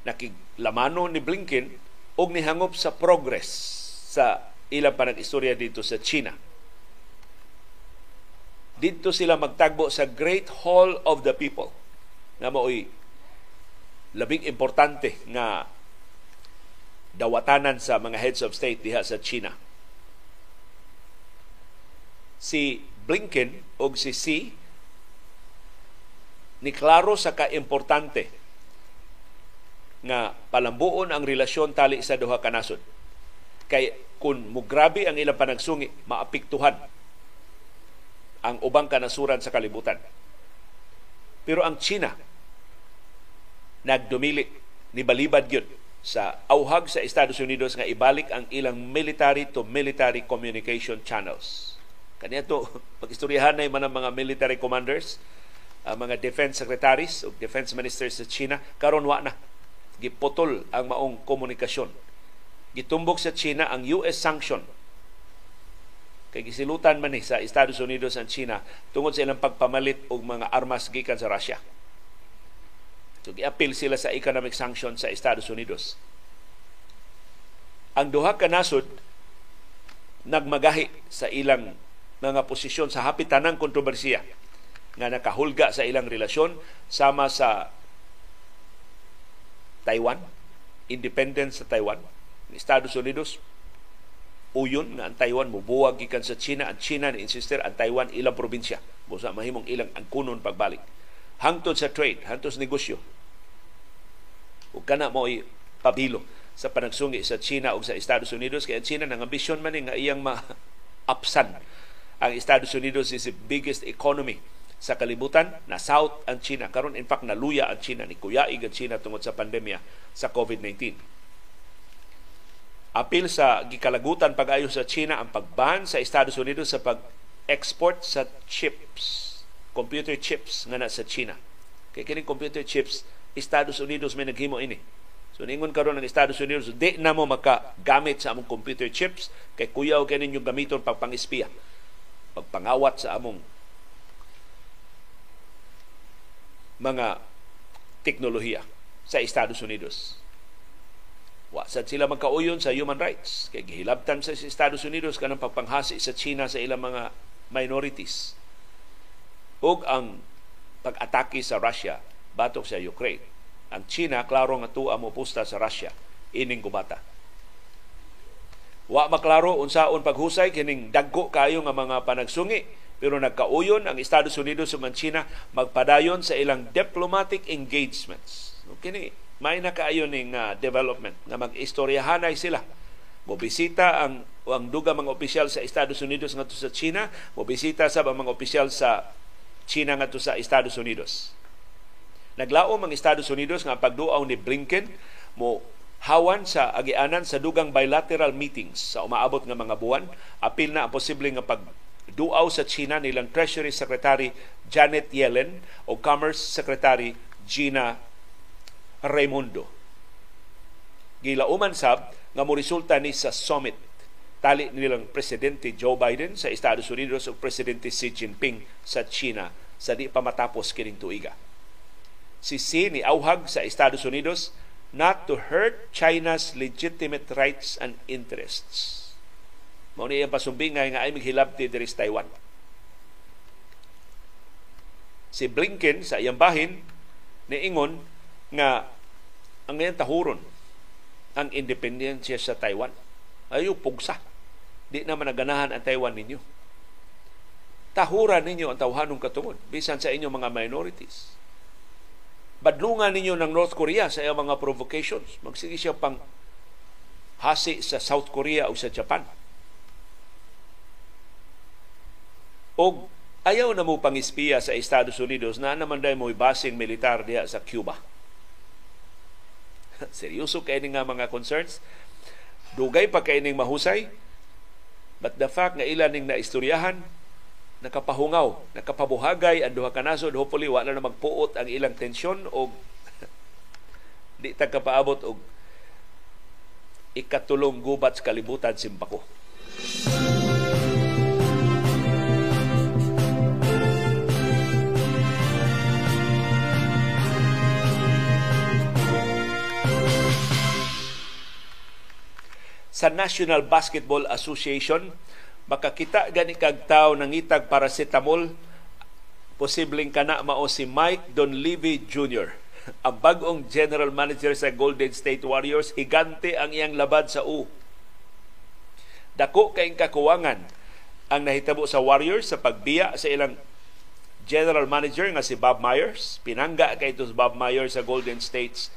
nakiglamano ni Blinken og nihangop sa progress sa ilang panag-istorya dito sa China. Dito sila magtagbo sa Great Hall of the People na mao'y labing importante nga dawatanan sa mga heads of state diha sa China si Blinken o si Xi ni klaro sa kaimportante nga palambuon ang relasyon tali sa duha ka nasod. Kay kung mugrabe ang ilang panagsungi, maapiktuhan ang ubang kanasuran sa kalibutan. Pero ang China, nagdumili ni balibad yun sa auhag sa Estados Unidos nga ibalik ang ilang military to military communication channels Kaniya to, (laughs) pag-istoryahan na yung mga military commanders, uh, mga defense secretaries o defense ministers sa China, karon wa na. Giputol ang maong komunikasyon. Gitumbok sa China ang US sanction kay gisilutan man ni sa Estados Unidos ang China tungod sa ilang pagpamalit og mga armas gikan sa Russia. So giapil sila sa economic sanction sa Estados Unidos. Ang duha ka nasod nagmagahi sa ilang mga posisyon sa hapit tanang kontrobersiya nga nakahulga sa ilang relasyon sama sa Taiwan, independence sa Taiwan, Estados Unidos, uyon nga ang Taiwan mubuwag gikan sa China, ang China ni insister ang Taiwan ilang probinsya. Busa mahimong ilang ang kunon pagbalik. Hangtod sa trade, hangtod sa negosyo. Ug kana mo pabilo sa panagsungi sa China o sa Estados Unidos kay ang China nang ambisyon man nga iyang ma-apsan ang Estados Unidos is the biggest economy sa kalibutan na South ang China. Karon in fact naluya ang China ni kuyaig ang China tungod sa pandemya sa COVID-19 apil sa gikalagutan pag-ayo sa China ang pagban sa Estados Unidos sa pag-export sa chips computer chips nga na sa China. Kay kini computer chips Estados Unidos may naghimo ini. So ningon karon ng Estados Unidos, di na mo makagamit sa among computer chips kay kuyaw kay ninyo gamiton pagpang-espiya pagpangawat sa among mga teknolohiya sa Estados Unidos. Wa sad sila magkauyon sa human rights kay gihilabtan sa Estados Unidos kanang pagpanghasi sa China sa ilang mga minorities. Ug ang pag-atake sa Russia batok sa Ukraine. Ang China klaro nga tuwa mo pusta sa Russia ining gubata Wa maklaro unsaon paghusay kining dagko kayo nga mga panagsungi pero nagkauyon ang Estados Unidos ug China magpadayon sa ilang diplomatic engagements. Kini may na kaayo ning uh, development nga mag-istoryahanay sila. Mobisita ang ang duga mga opisyal sa Estados Unidos ngadto sa China, mobisita sa mga opisyal sa China ngadto sa Estados Unidos. Naglaom ang Estados Unidos nga pagduaw ni Blinken mo hawan sa agianan sa dugang bilateral meetings sa umaabot nga mga buwan apil na ang posible nga pag duaw sa China nilang Treasury Secretary Janet Yellen o Commerce Secretary Gina Raimundo. Gilauman sab nga mo ni sa summit tali nilang Presidente Joe Biden sa Estados Unidos o Presidente Xi Jinping sa China sa di pa matapos kining tuiga. Si Xi ni auhag sa Estados Unidos not to hurt China's legitimate rights and interests. Mao ni ang pasumbingay nga ay maghilabti diri sa Taiwan. Si Blinken sa iyang bahin niingon nga ang ngayon tahuron ang independensya sa Taiwan. Ayo pugsa. Di naman naganahan ang Taiwan ninyo. Tahuran ninyo ang tawhanong katungod bisan sa inyong mga minorities badlungan ninyo ng North Korea sa iyang mga provocations. Magsige siya pang hasi sa South Korea o sa Japan. O ayaw na mo pangispiya sa Estados Unidos na naman dahil mo'y basing militar diya sa Cuba. (laughs) Seryoso kayo nga mga concerns. Dugay pa kayo mahusay. But the fact nga ilan ning naistoryahan, nakapahungaw, nakapabuhagay ang duha ka nasod hopefully wala na magpuot ang ilang tensyon o (laughs) di ta kapaabot og ikatulong gubat sa kalibutan simpako. Sa National Basketball Association, makakita gani kag tao nangitag paracetamol posibleng kana mao si Mike Donlevy Jr. ang bagong general manager sa Golden State Warriors higante ang iyang labad sa U. Dako kay kakuwangan ang nahitabo sa Warriors sa pagbiya sa ilang general manager nga si Bob Myers. Pinangga kay ito Bob Myers sa Golden State's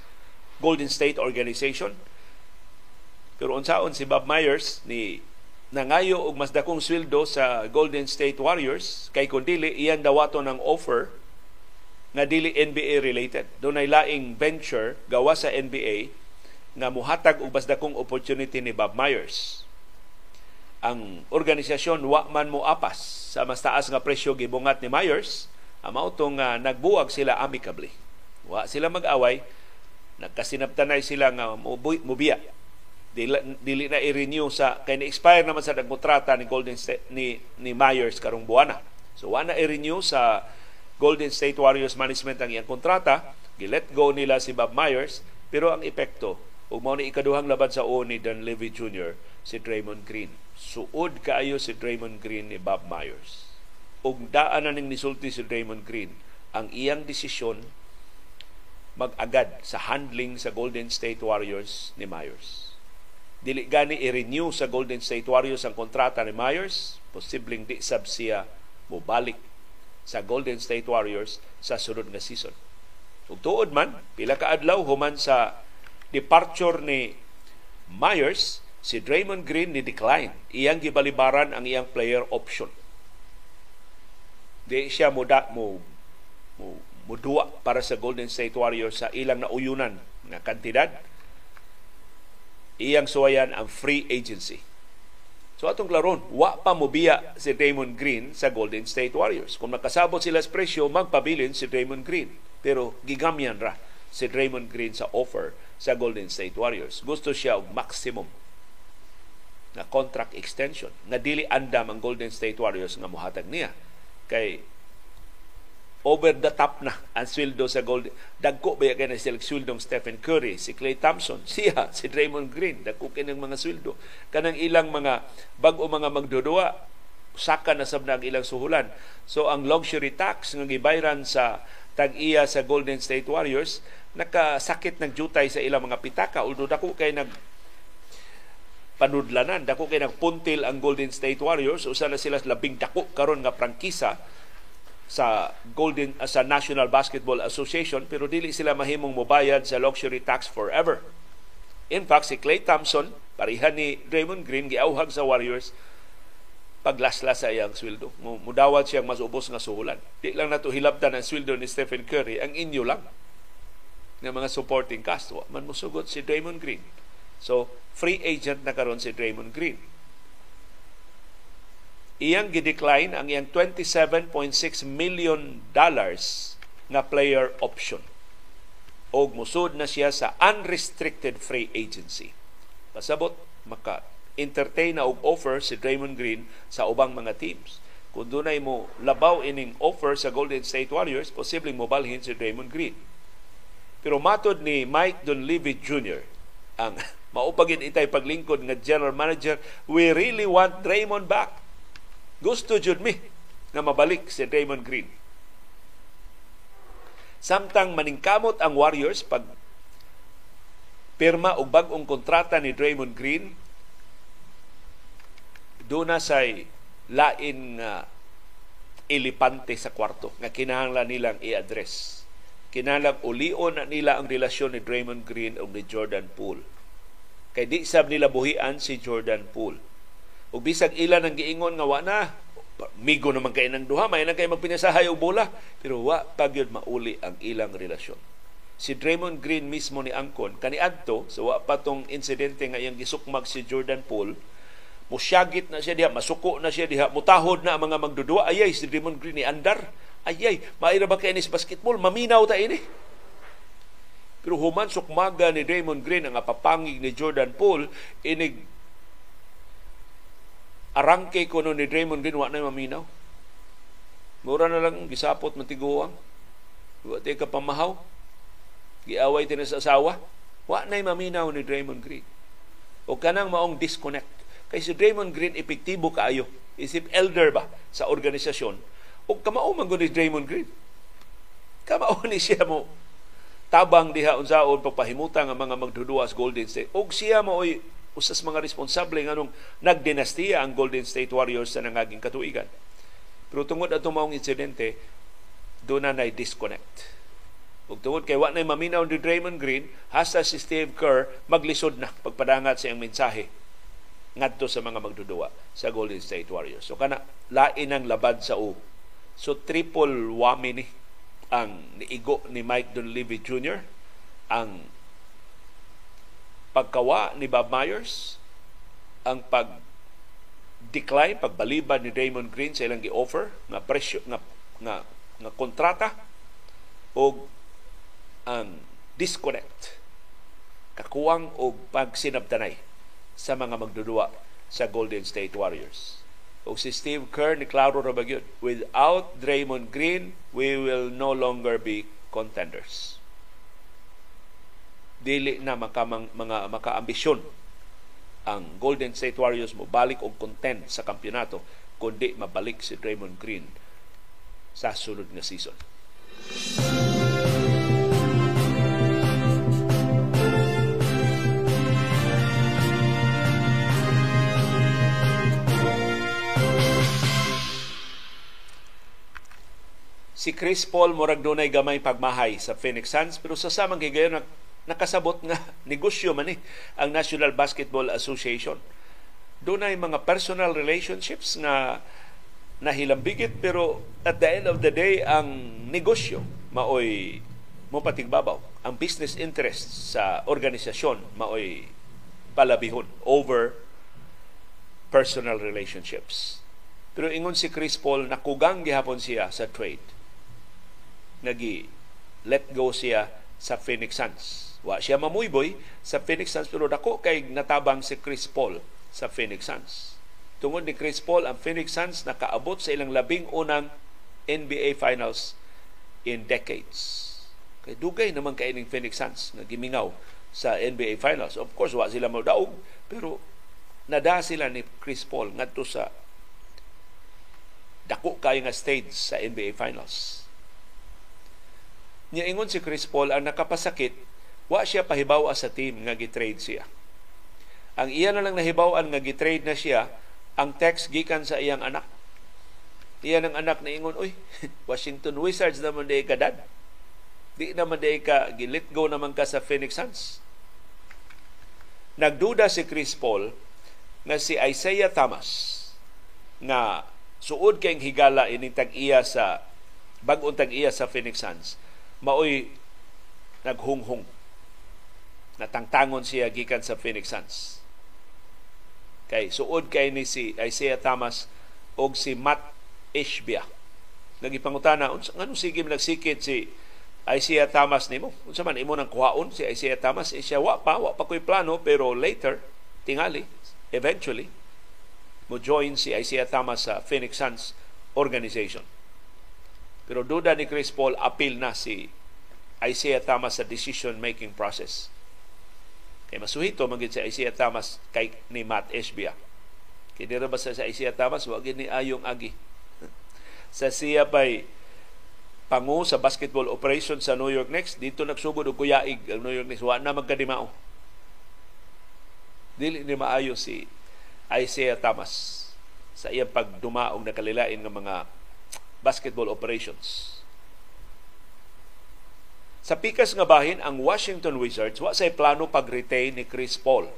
Golden State Organization. Pero unsaon si Bob Myers ni nangayo og mas dakong sweldo sa Golden State Warriors kay kun dili iyan dawato ng offer nga dili NBA related. Doon ay laing venture gawa sa NBA nga muhatag og mas dakong opportunity ni Bob Myers. Ang organisasyon wa man mo apas sa mas taas nga presyo gibungat ni Myers, amao nga nagbuwag sila amicably. Wa sila mag-away, nagkasinabtanay sila nga mubiya dili, dili na i-renew sa kay ni-expire naman sa nagkontrata ni Golden State ni ni Myers karong buwana. So wa na i-renew sa Golden State Warriors management ang iyang kontrata, gi-let go nila si Bob Myers, pero ang epekto ug mao ni ikaduhang laban sa o ni Don Levy Jr. si Draymond Green. Suod kaayo si Draymond Green ni Bob Myers. Ug daan na ning nisulti si Draymond Green ang iyang desisyon mag-agad sa handling sa Golden State Warriors ni Myers dili gani i-renew sa Golden State Warriors ang kontrata ni Myers, posibleng di sab siya mobalik sa Golden State Warriors sa sunod nga season. Ug tuod man, pila ka adlaw human sa departure ni Myers, si Draymond Green ni decline. Iyang gibalibaran ang iyang player option. Di siya muda mo mo mudua para sa Golden State Warriors sa ilang nauyunan nga kantidad iyang suwayan ang free agency. So atong klaron, wa pa mobiya si Draymond Green sa Golden State Warriors. Kung nakasabot sila sa presyo, magpabilin si Draymond Green. Pero gigamyan ra si Draymond Green sa offer sa Golden State Warriors. Gusto siya og maximum na contract extension na dili andam ang Golden State Warriors nga mohatag niya kay over the top na ang sweldo sa Gold. Dagko ba kay na sila sweldong Stephen Curry, si Clay Thompson, (laughs) siya, si Draymond Green, dagko kay mga sweldo. Kanang ilang mga bag-o mga magdudua, saka na sab ang ilang suhulan. So ang luxury tax nga gibayran sa tag-iya sa Golden State Warriors, nakasakit ng jutay sa ilang mga pitaka. Although dako kay nag panudlanan, dako kay nagpuntil ang Golden State Warriors, usa na sila labing dako karon nga prangkisa sa Golden uh, sa National Basketball Association pero dili sila mahimong mobayad sa luxury tax forever. In fact, si Clay Thompson, parihan ni Draymond Green, giauhag sa Warriors, paglasla sa iyang sweldo. Mudawat siyang mas ubos nga suhulan. Di lang nato hilabtan ang sweldo ni Stephen Curry, ang inyo lang. ng mga supporting cast. Wa man musugot si Draymond Green. So, free agent na karon si Draymond Green. Iyang gidecline ang iyang 27.6 million dollars nga player option. O musud na siya sa unrestricted free agency. Pasabot, maka entertain na og offer si Draymond Green sa ubang mga teams. Kung dunay mo labaw ining offer sa Golden State Warriors, posibleng mobalhin si Draymond Green. Pero matod ni Mike Dunleavy Jr., ang (laughs) maupagin itay paglingkod nga general manager, we really want Draymond back. Gusto jud mi nga mabalik si Draymond Green. Samtang maningkamot ang Warriors pag pirma og bag-ong kontrata ni Draymond Green, doon na say lain nga ilipante sa kwarto nga kinahanglan nilang i-address. Kinahanglan ulion na nila ang relasyon ni Draymond Green ug ni Jordan Poole. Kay di sab nila buhian si Jordan Poole. Ug bisag ilan ang giingon nga wa na migo naman kay nang duha may nang kay magpinasahay og bola pero wa pagyud mauli ang ilang relasyon. Si Draymond Green mismo ni angkon kaniadto so wa pa tong insidente nga iyang gisukmag si Jordan Poole musyagit na siya diha, masuko na siya diha, mutahod na ang mga magdudua. Ayay, si Draymond Green ni Andar. Ayay, maira ba kayo ni basketball? Maminaw ta ini. Pero human sukmaga ni Draymond Green ang apapangig ni Jordan Poole, inig arangke ko no ni Draymond Green, wa na maminaw. Mura na lang gisapot matiguang. Wa ka pamahaw. Giaway tayo sa asawa. Wa na maminaw ni Draymond Green. O kanang maong disconnect Kay si Draymond Green epektibo kaayo. Isip elder ba sa organisasyon. O kamao man ni Draymond Green. Kamao (laughs) ni siya mo tabang diha unsaon pagpahimutan nga mga magduduwas Golden State. Og siya mo oy usas mga responsable nganong nagdinastiya ang Golden State Warriors sa nangaging katuigan. Pero tungod ato maong insidente, doon na disconnect. Ug tungod kay wa na maminaw ni Draymond Green, hasta si Steve Kerr maglisod na pagpadangat sa iyang mensahe ngadto sa mga magdudua sa Golden State Warriors. So kana lain ang labad sa U. So triple whammy ni ang niigo ni Mike Dunleavy Jr. ang pagkawa ni Bob Myers, ang pag decline pagbaliban ni Raymond Green sa ilang gi-offer nga presyo nga nga nga kontrata o ang disconnect kakuwang og pagsinabtanay sa mga magdudua sa Golden State Warriors. O si Steve Kerr ni klaro ra bagyod, without Draymond Green, we will no longer be contenders. Dili na makamang, mga makaambisyon ang Golden State Warriors mo balik og content sa kampeonato kundi mabalik si Draymond Green sa sunod nga season. si Chris Paul murag dunay gamay pagmahay sa Phoenix Suns pero sa samang higayon nakasabot nga (laughs) negosyo man eh, ang National Basketball Association. Dunay mga personal relationships nga nahilambigit pero at the end of the day ang negosyo maoy mo patigbabaw. Ang business interest sa organisasyon maoy palabihon over personal relationships. Pero ingon si Chris Paul nakugang gihapon siya sa trade nagi let go siya sa Phoenix Suns. Wa siya mamuyboy sa Phoenix Suns pero dako kay natabang si Chris Paul sa Phoenix Suns. Tungod ni Chris Paul, ang Phoenix Suns nakaabot sa ilang labing unang NBA Finals in decades. Kay dugay naman kay ning Phoenix Suns nga gimingaw sa NBA Finals. Of course, wa sila mo daog, pero nada sila ni Chris Paul ngadto sa dako kay nga stage sa NBA Finals Niya ingon si Chris Paul ang nakapasakit, wa siya pahibaw sa team nga gitrade siya. Ang iya na lang nahibaw-an nga gitrade na siya ang text gikan sa iyang anak. Iya ng anak na ingon, uy, (laughs) Washington Wizards naman day ka dad. Di naman day ka, gilit go naman ka sa Phoenix Suns. Nagduda si Chris Paul nga si Isaiah Thomas nga suod kayong higala ining tag-iya sa bag-ong tag-iya sa Phoenix Suns maoy naghunghong. Natangtangon siya gikan sa Phoenix Suns. Kay suod kay ni si Isaiah Thomas og si Matt Ishbia. Nagipangutana unsa ngano sige nagsikit si Isaiah Thomas nimo? Unsa man imo nang kuhaon si Isaiah Thomas? Eh, siya wa pa, wa pa ko'y plano pero later tingali eventually mo join si Isaiah Thomas sa Phoenix Suns organization. Pero duda ni Chris Paul appeal na si Isaiah Thomas sa decision-making process. Kay masuhito magid si Isaiah Thomas kay ni Matt Esbia. Kay dira ba sa Isaiah Thomas wa ni ayong agi. sa siya pa'y pangu sa basketball operation sa New York Knicks dito nagsugod og kuyaig ang New York Knicks wa na magkadimao dili ni maayo si Isaiah Thomas sa iyang pagduma og nakalilain nga mga basketball operations sa pikas nga bahin, ang Washington Wizards wa say plano pag-retain ni Chris Paul.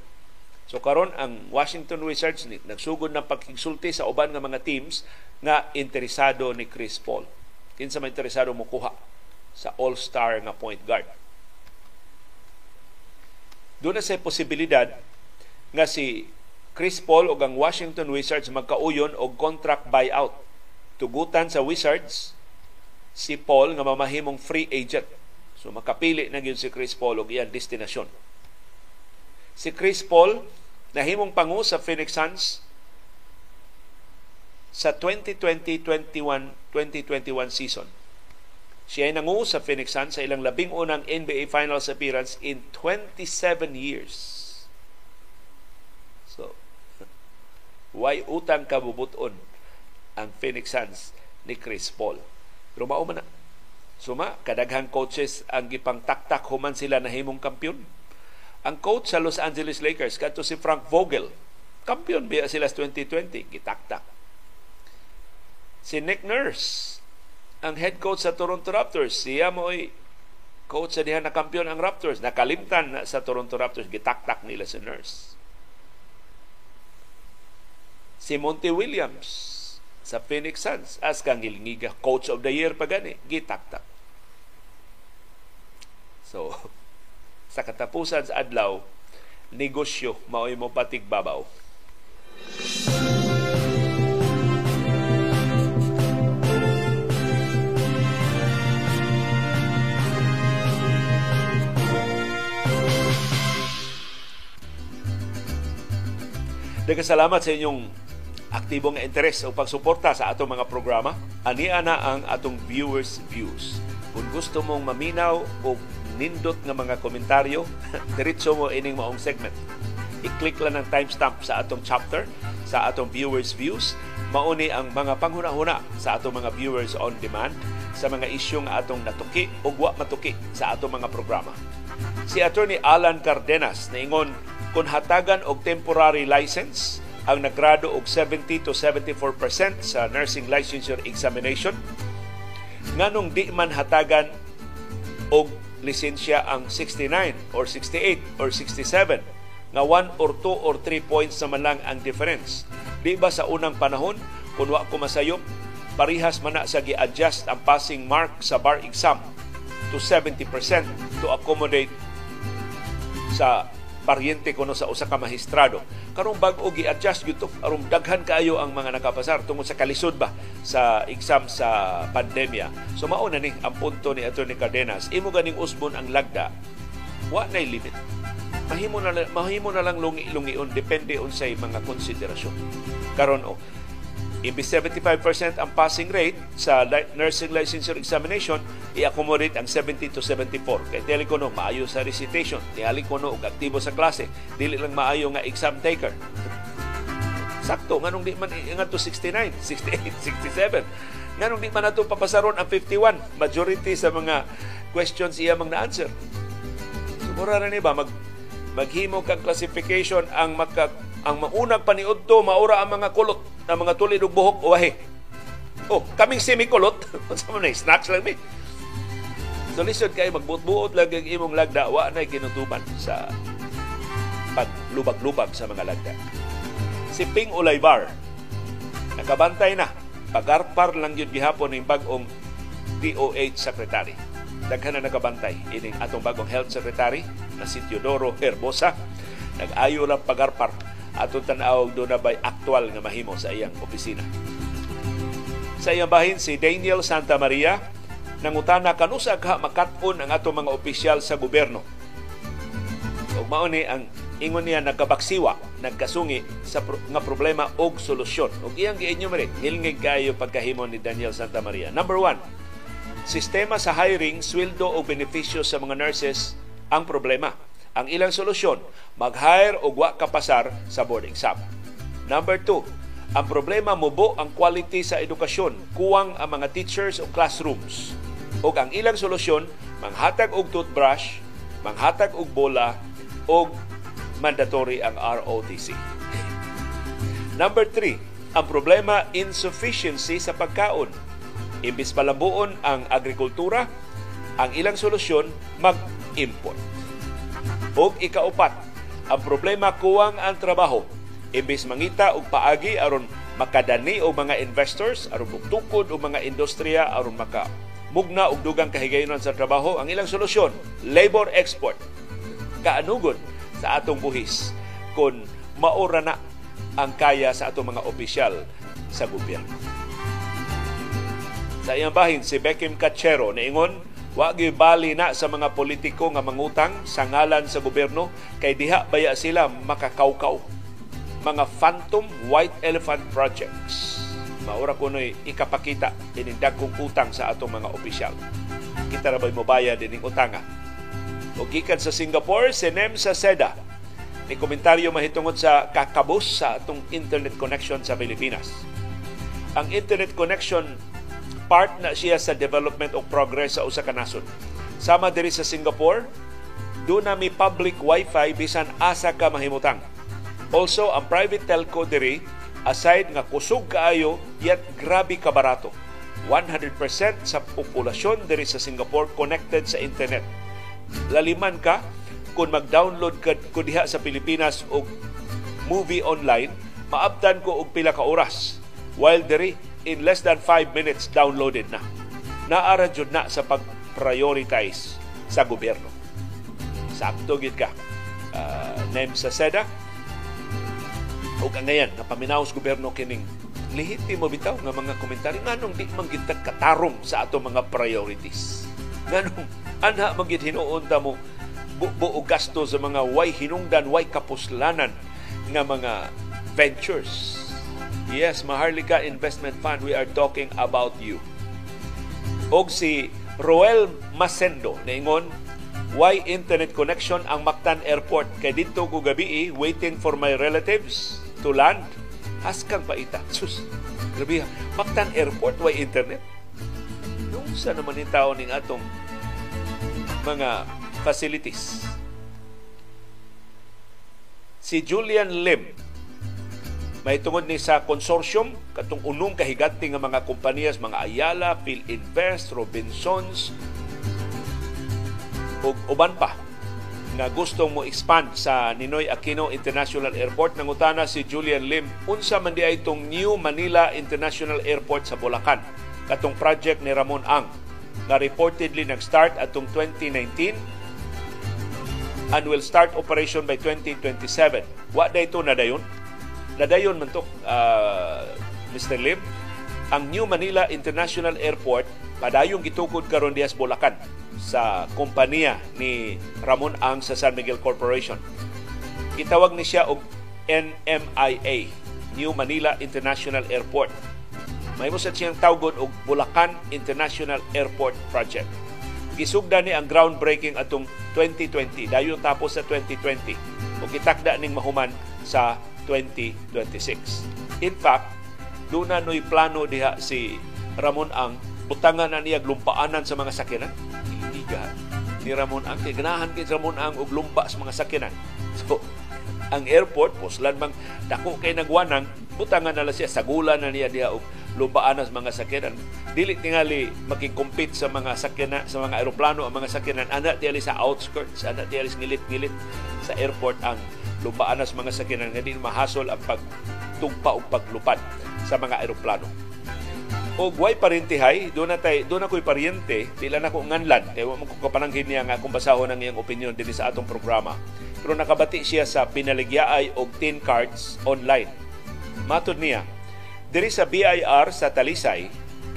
So karon ang Washington Wizards nagsugod ng pagkigsulti sa uban nga mga teams nga interesado ni Chris Paul. Kinsa may interesado mo kuha sa all-star nga point guard. Doon na sa posibilidad nga si Chris Paul o ang Washington Wizards magkauyon og contract buyout. Tugutan sa Wizards si Paul nga mamahimong free agent So makapili na gyud si Chris Paul og iyang destinasyon. Si Chris Paul nahimong pangu sa Phoenix Suns sa 2020-21 2021 season. Siya ay nangu sa Phoenix Suns sa ilang labing unang NBA Finals appearance in 27 years. So, (laughs) why utang kabubuton ang Phoenix Suns ni Chris Paul. Pero mao man na Suma, kadaghang coaches ang gipang taktak human sila nahimong kampiyon. Ang coach sa Los Angeles Lakers, kadto si Frank Vogel, kampiyon biya sila sa 2020, gitaktak. Si Nick Nurse, ang head coach sa Toronto Raptors, siya mo ay coach sa diha na kampiyon ang Raptors, nakalimtan na sa Toronto Raptors, gitaktak nila si Nurse. Si Monty Williams, sa Phoenix Suns as kang hilingiga coach of the year pa gani gitaktak So, (laughs) sa katapusan sa adlaw, negosyo mao'y mo patigbabaw. Nagkasalamat sa inyong aktibong interes o pagsuporta sa atong mga programa. Ani na ang atong viewers' views. Kung gusto mong maminaw o nindot nga mga komentaryo, (laughs) diretso mo ining maong segment. I-click lang ng timestamp sa atong chapter, sa atong viewers views. Mauni ang mga panghuna-huna sa atong mga viewers on demand sa mga isyu nga atong natuki o wa matuki sa atong mga programa. Si Attorney Alan Cardenas naingon kung hatagan og temporary license ang nagrado og 70 to 74% sa nursing licensure examination nganong di man hatagan og lisensya ang 69 or 68 or 67 nga 1 or 2 or 3 points naman lang ang difference. Di ba sa unang panahon, kung wa ko masayop, parihas man sa gi-adjust ang passing mark sa bar exam to 70% to accommodate sa paryente kuno sa usa ka magistrado karong bag-o gi-adjust gyud aron daghan kaayo ang mga nakapasar tungod sa kalisod ba sa exam sa pandemya. So mao na ni ang punto ni Attorney Cardenas. Imo ganing usbon ang lagda. Wa nay limit. Mahimo na mahimo na lang lungi-lungion. Depende unsay mga konsiderasyon. Karon oh Imbis 75% ang passing rate sa nursing licensure examination, i-accommodate ang 70 to 74. Kay dili ko maayo sa recitation, dili ko no, aktibo sa klase, dili lang maayo nga exam taker. Sakto, nganong di man ingat to 69, 68, 67. Nganong di man nato papasaron ang 51. Majority sa mga questions iya mang na-answer. Siguro na ni ba, mag, maghimo kang classification ang maka, ang maunang paniudto maura ang mga kulot ang mga tulid ug buhok wahi. Oh, kaming semi-kulot. (laughs) Unsa man snacks lang mi. So lisod kay magbuot-buot lang ang imong lagda wa na ginutuban sa paglubag-lubag sa mga lagda. Si Ping Ulaybar nakabantay na pagarpar lang yun gihapon ng bagong DOH Secretary. daghan na nakabantay ining atong bagong health secretary na si Teodoro Herbosa nag-ayo lang pagarpar atong tan-aw do na bay aktual nga mahimo sa iyang opisina sa iyang bahin si Daniel Santa Maria nangutana kanusa ka makat-on ang atong mga opisyal sa gobyerno ug mao ang ingon niya nagkabaksiwa, nagkasungi sa pro- nga problema og solusyon. Ug iyang gi-enumerate, nilngig kayo pagkahimo ni Daniel Santa Maria. Number one, sistema sa hiring, sweldo o benepisyo sa mga nurses ang problema. Ang ilang solusyon, mag-hire o wa kapasar sa board exam. Number two, ang problema mubo ang quality sa edukasyon, kuwang ang mga teachers o classrooms. O ang ilang solusyon, manghatag og toothbrush, manghatag og bola, og mandatory ang ROTC. Number three, ang problema insufficiency sa pagkaon. Imbis palambuon ang agrikultura, ang ilang solusyon mag-import. O ikaupat, ang problema kuwang ang trabaho. Imbis mangita og paagi aron makadani og mga investors, aron tukod og mga industriya aron maka mugna og dugang kahigayonan sa trabaho, ang ilang solusyon, labor export. Kaanugon sa atong buhis kung maura na ang kaya sa atong mga opisyal sa gobyerno. Sa iyang bahin, si Beckham Cachero niingon, wa bali na sa mga politiko nga mangutang sa ngalan sa gobyerno kay diha baya sila makakaukaw. Mga phantom white elephant projects. Maura ko no'y ikapakita ining dagkong utang sa atong mga opisyal. Kita na ba'y mobayad ining utanga? O gikan sa Singapore, si Nem sa Seda ni komentaryo mahitungod sa kakabos sa atong internet connection sa Pilipinas. Ang internet connection part na siya sa development o progress sa usa ka nasod. Sama diri sa Singapore, do na mi public wifi bisan asa ka mahimutang. Also, ang private telco diri aside nga kusog kaayo yet grabe ka barato. 100% sa populasyon diri sa Singapore connected sa internet. Laliman ka kung mag-download ka ko diha sa Pilipinas og movie online, maabtan ko og pila ka oras. While diri in less than 5 minutes downloaded na. Naara jud na sa pag-prioritize sa gobyerno. Sakto gid ka. Uh, name sa SEDA, o ngayon, napaminaw sa gobyerno kining lehitimo bitaw nga mga komentaryo nganong di man gid katarong sa ato mga priorities. Nganong anha man gid ta mo buo gasto sa mga way hinungdan, way kapuslanan nga mga ventures. Yes, Maharlika Investment Fund, we are talking about you. Og si Roel Masendo naingon, why internet connection ang Mactan Airport kay dito ko gabi waiting for my relatives to land. Haskang paita. (laughs) Sus, grabe Mactan Airport, why internet? Nung sa naman yung tao ning atong mga facilities. Si Julian Lim, may tungod ni sa consortium katong unong kahiganti nga mga kompaniyas mga Ayala, PhilInvest, Robinsons ug uban pa nga gustong mo expand sa Ninoy Aquino International Airport nangutana si Julian Lim unsa man di itong New Manila International Airport sa Bulacan katong project ni Ramon Ang nga reportedly nag-start atong 2019 and will start operation by 2027. Wa day ito nadayon? Nadayon man to, uh, Mr. Lim. Ang New Manila International Airport padayong gitukod karon dias Bulacan sa kompanya ni Ramon Ang sa San Miguel Corporation. Gitawag ni siya og NMIA, New Manila International Airport. May mo sa siyang tawgon og Bulacan International Airport Project gisugda ni ang groundbreaking atong 2020 dayon tapos sa 2020 ug gitakda ning mahuman sa 2026 in fact doon na noy plano diha si Ramon ang butangan na niya lumpaanan sa mga sakyanan. Iga ni Ramon ang kay ganahan kay Ramon ang og lumpa sa mga sakyanan. So ang airport poslan mang dako kay nagwanang butangan na siya sagulan na niya diha og lubaan sa mga sakyanan. Dili tingali makikompete sa mga sakyanan sa mga eroplano ang mga sakyanan. Ana tiyali sa outskirts ana tiyali sa ngilit-ngilit sa airport ang lubaan sa mga sakyanan nga di mahasol ang pagtugpa o paglupad sa mga eroplano o way parentihay, doon na tay, doon ako'y pariente, tila na ko nganlan, kay mo ko kapanangkin niya nga kung basahon ang iyang opinion din sa atong programa. Pero nakabati siya sa pinaligyaay og 10 cards online. Matod niya, diri sa BIR sa Talisay,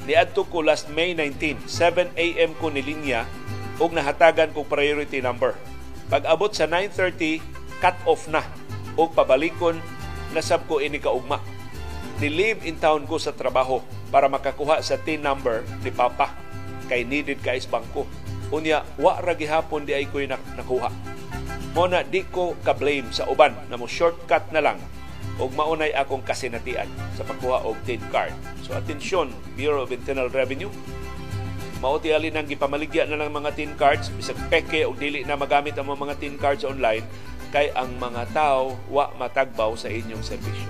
niadto ko last May 19, 7 a.m. ko nilinya og nahatagan ko priority number. Pag abot sa 9.30, cut off na og pabalikon nasab ko ini kaugma. Ni-leave in town ko sa trabaho para makakuha sa TIN number ni Papa kay needed ka is bangko. Unya, wa ra gihapon di ay ko'y nakuha. Mo na di ko ka-blame sa uban na mo shortcut na lang og maunay akong kasinatian sa pagkuha og TIN card. So atensyon, Bureau of Internal Revenue, mauti alin ang gipamaligya na ng mga TIN cards bisag peke o dili na magamit ang mga TIN cards online kay ang mga tao wa matagbaw sa inyong serbisyo.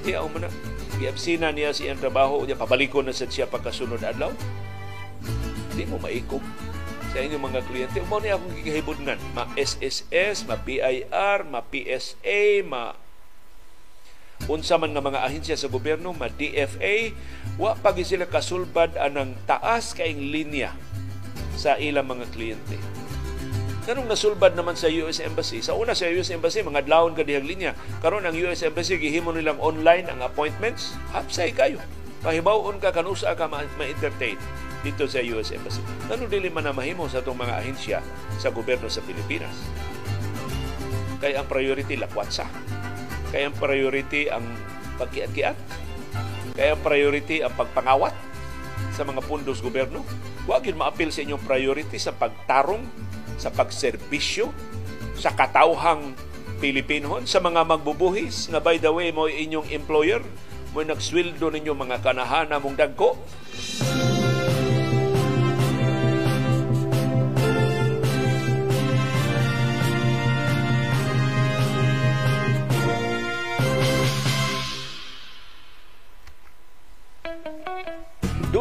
Di mo na giabsina niya sa iyang trabaho unya pabalikon na sa siya pagkasunod adlaw. Di mo maikog sa inyong mga kliyente. Mo ni akong gigahibudngan, ma SSS, ma BIR, ma unsa man nga mga ahensya sa gobyerno, ma DFA, wa pag sila kasulbad anang taas kaing linya sa ilang mga kliyente. Kanong nasulbad naman sa US Embassy? Sa una sa US Embassy, mga dlawon ka dihang linya. Karon ang US Embassy, gihimo nilang online ang appointments. Hapsay kayo. Pahibawon ka, kanusa ka ma-entertain dito sa US Embassy. Ano dili man na mahimo sa itong mga ahensya sa gobyerno sa Pilipinas? Kaya ang priority lakwatsa. Kaya ang priority ang pagkiat-kiat. Kaya ang priority ang pagpangawat sa mga pundos gobyerno. Huwag yun ma-appeal sa inyong priority sa pagtarong sa pagserbisyo sa katawhang Pilipinon sa mga magbubuhis nga by the way mo inyong employer mo nagsweldo ninyo mga kanahana mong dagko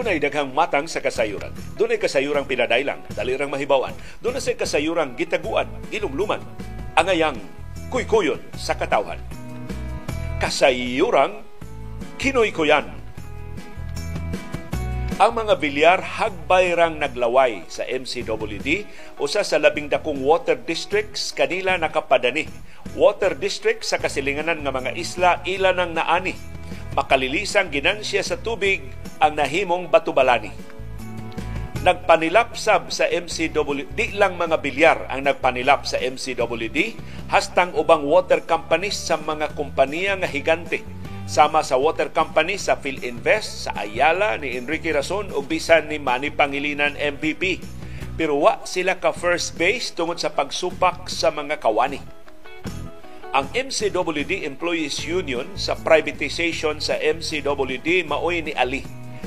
Dunay daghang matang sa kasayuran. Dunay kasayurang pinadailang, dalirang mahibawan. Dunay sa kasayurang gitaguan, gilumluman, angayang kuykuyon sa katawhan. Kasayurang kinoy-kuyan. Ang mga bilyar hagbayrang naglaway sa MCWD usa sa labing dakong water districts kanila nakapadani. Water district sa kasilinganan nga mga isla ila nang naani makalilisang ginansya sa tubig ang nahimong batubalani. Nagpanilapsab sa MCW, di lang mga bilyar ang nagpanilap sa MCWD, hastang ubang water companies sa mga kompanya nga higante sama sa water company sa PhilInvest, sa Ayala ni Enrique Rason ug bisan ni Manny Pangilinan MVP. Pero wa sila ka first base tungod sa pagsupak sa mga kawani ang MCWD Employees Union sa privatization sa MCWD maoy ni Ali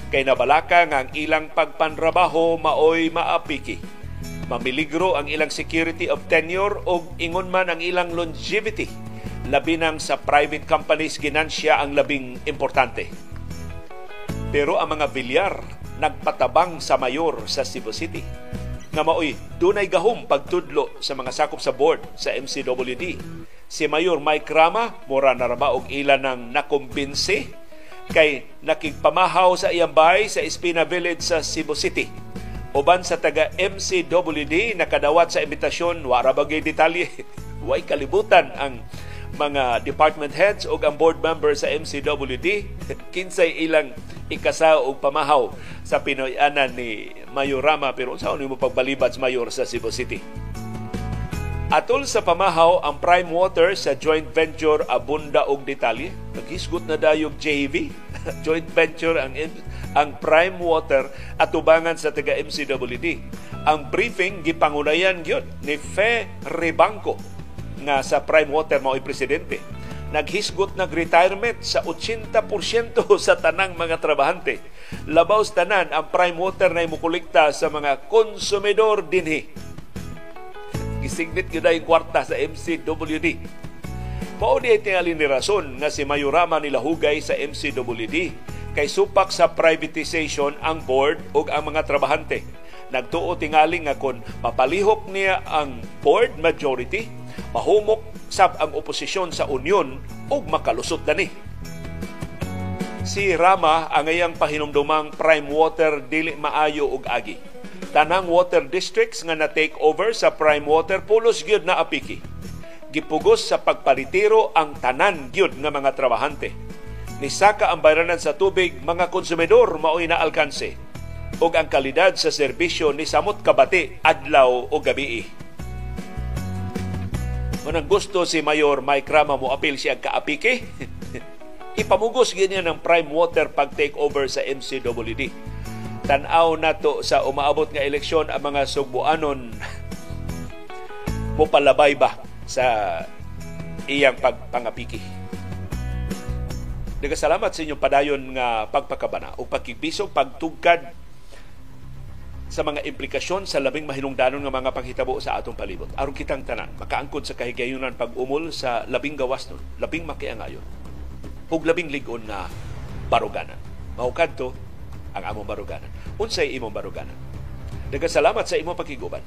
kay nabalaka nga ang ilang pagpanrabaho maoy maapiki. Mamiligro ang ilang security of tenure o ingon man ang ilang longevity. Labi nang sa private companies ginansya ang labing importante. Pero ang mga bilyar nagpatabang sa mayor sa Cebu City nga maoy dunay gahom pagtudlo sa mga sakop sa board sa MCWD si Mayor Mike Rama mura na og ila nang nakumbinsi kay nakigpamahaw sa iyang bahay sa Espina Village sa Cebu City. Uban sa taga MCWD nakadawat sa imbitasyon wa ra bagay detalye. (laughs) Way kalibutan ang mga department heads o ang board member sa MCWD (laughs) kinsay ilang ikasa og pamahaw sa Pinoyanan ni Mayor Rama pero sa mo pagbalibad sa mayor sa Cebu City. Atol sa pamahaw ang Prime Water sa joint venture Abunda og detalye. Naghisgot na dayog JV. (laughs) joint venture ang ang Prime Water at tubangan sa taga MCWD. Ang briefing gipangunayan gyud ni Fe Ribanco nga sa Prime Water mao'y presidente. Naghisgot nag-retirement sa 80% (laughs) sa tanang mga trabahante. Labaw tanan ang Prime Water na imukolekta sa mga konsumidor dinhi Gisignit yun yung kwarta sa MCWD. Di tingali ni rason nga si Mayorama nila hugay sa MCWD kay supak sa privatization ang board ug ang mga trabahante. Nagtuo tingali nga kon mapalihok niya ang board majority, mahumok sab ang oposisyon sa union ug makalusot dani. Si Rama ang iyang pahinumdumang prime water dili maayo ug agi. Tanang water districts nga na take over sa prime water pulos gyud na apiki. Gipugos sa pagparitiro ang tanan gyud nga mga trabahante. Nisaka ang bayranan sa tubig mga konsumidor mao'y na alkanse ug ang kalidad sa serbisyo ni samot kabati adlaw o gabi. Manang gusto si Mayor Mike Rama mo apil siya kaapike. (laughs) Ipamugos ganyan ng prime water pag take over sa MCWD. Tanaw nato sa umaabot nga eleksyon ang mga sugbuanon mo palabay ba sa iyang pagpangapiki. Nagasalamat sa inyong padayon nga pagpakabana o pagkibisog, pagtugkad sa mga implikasyon sa labing mahinungdanon nga mga panghitabo sa atong palibot. Aron kitang tanan, makaangkod sa kahigayunan pag-umol sa labing gawas nun, labing makiangayon, ug labing ligon nga baruganan. Mahukad to ang among baruganan. Unsay imong baruganan? Nagasalamat sa imong pakiguban.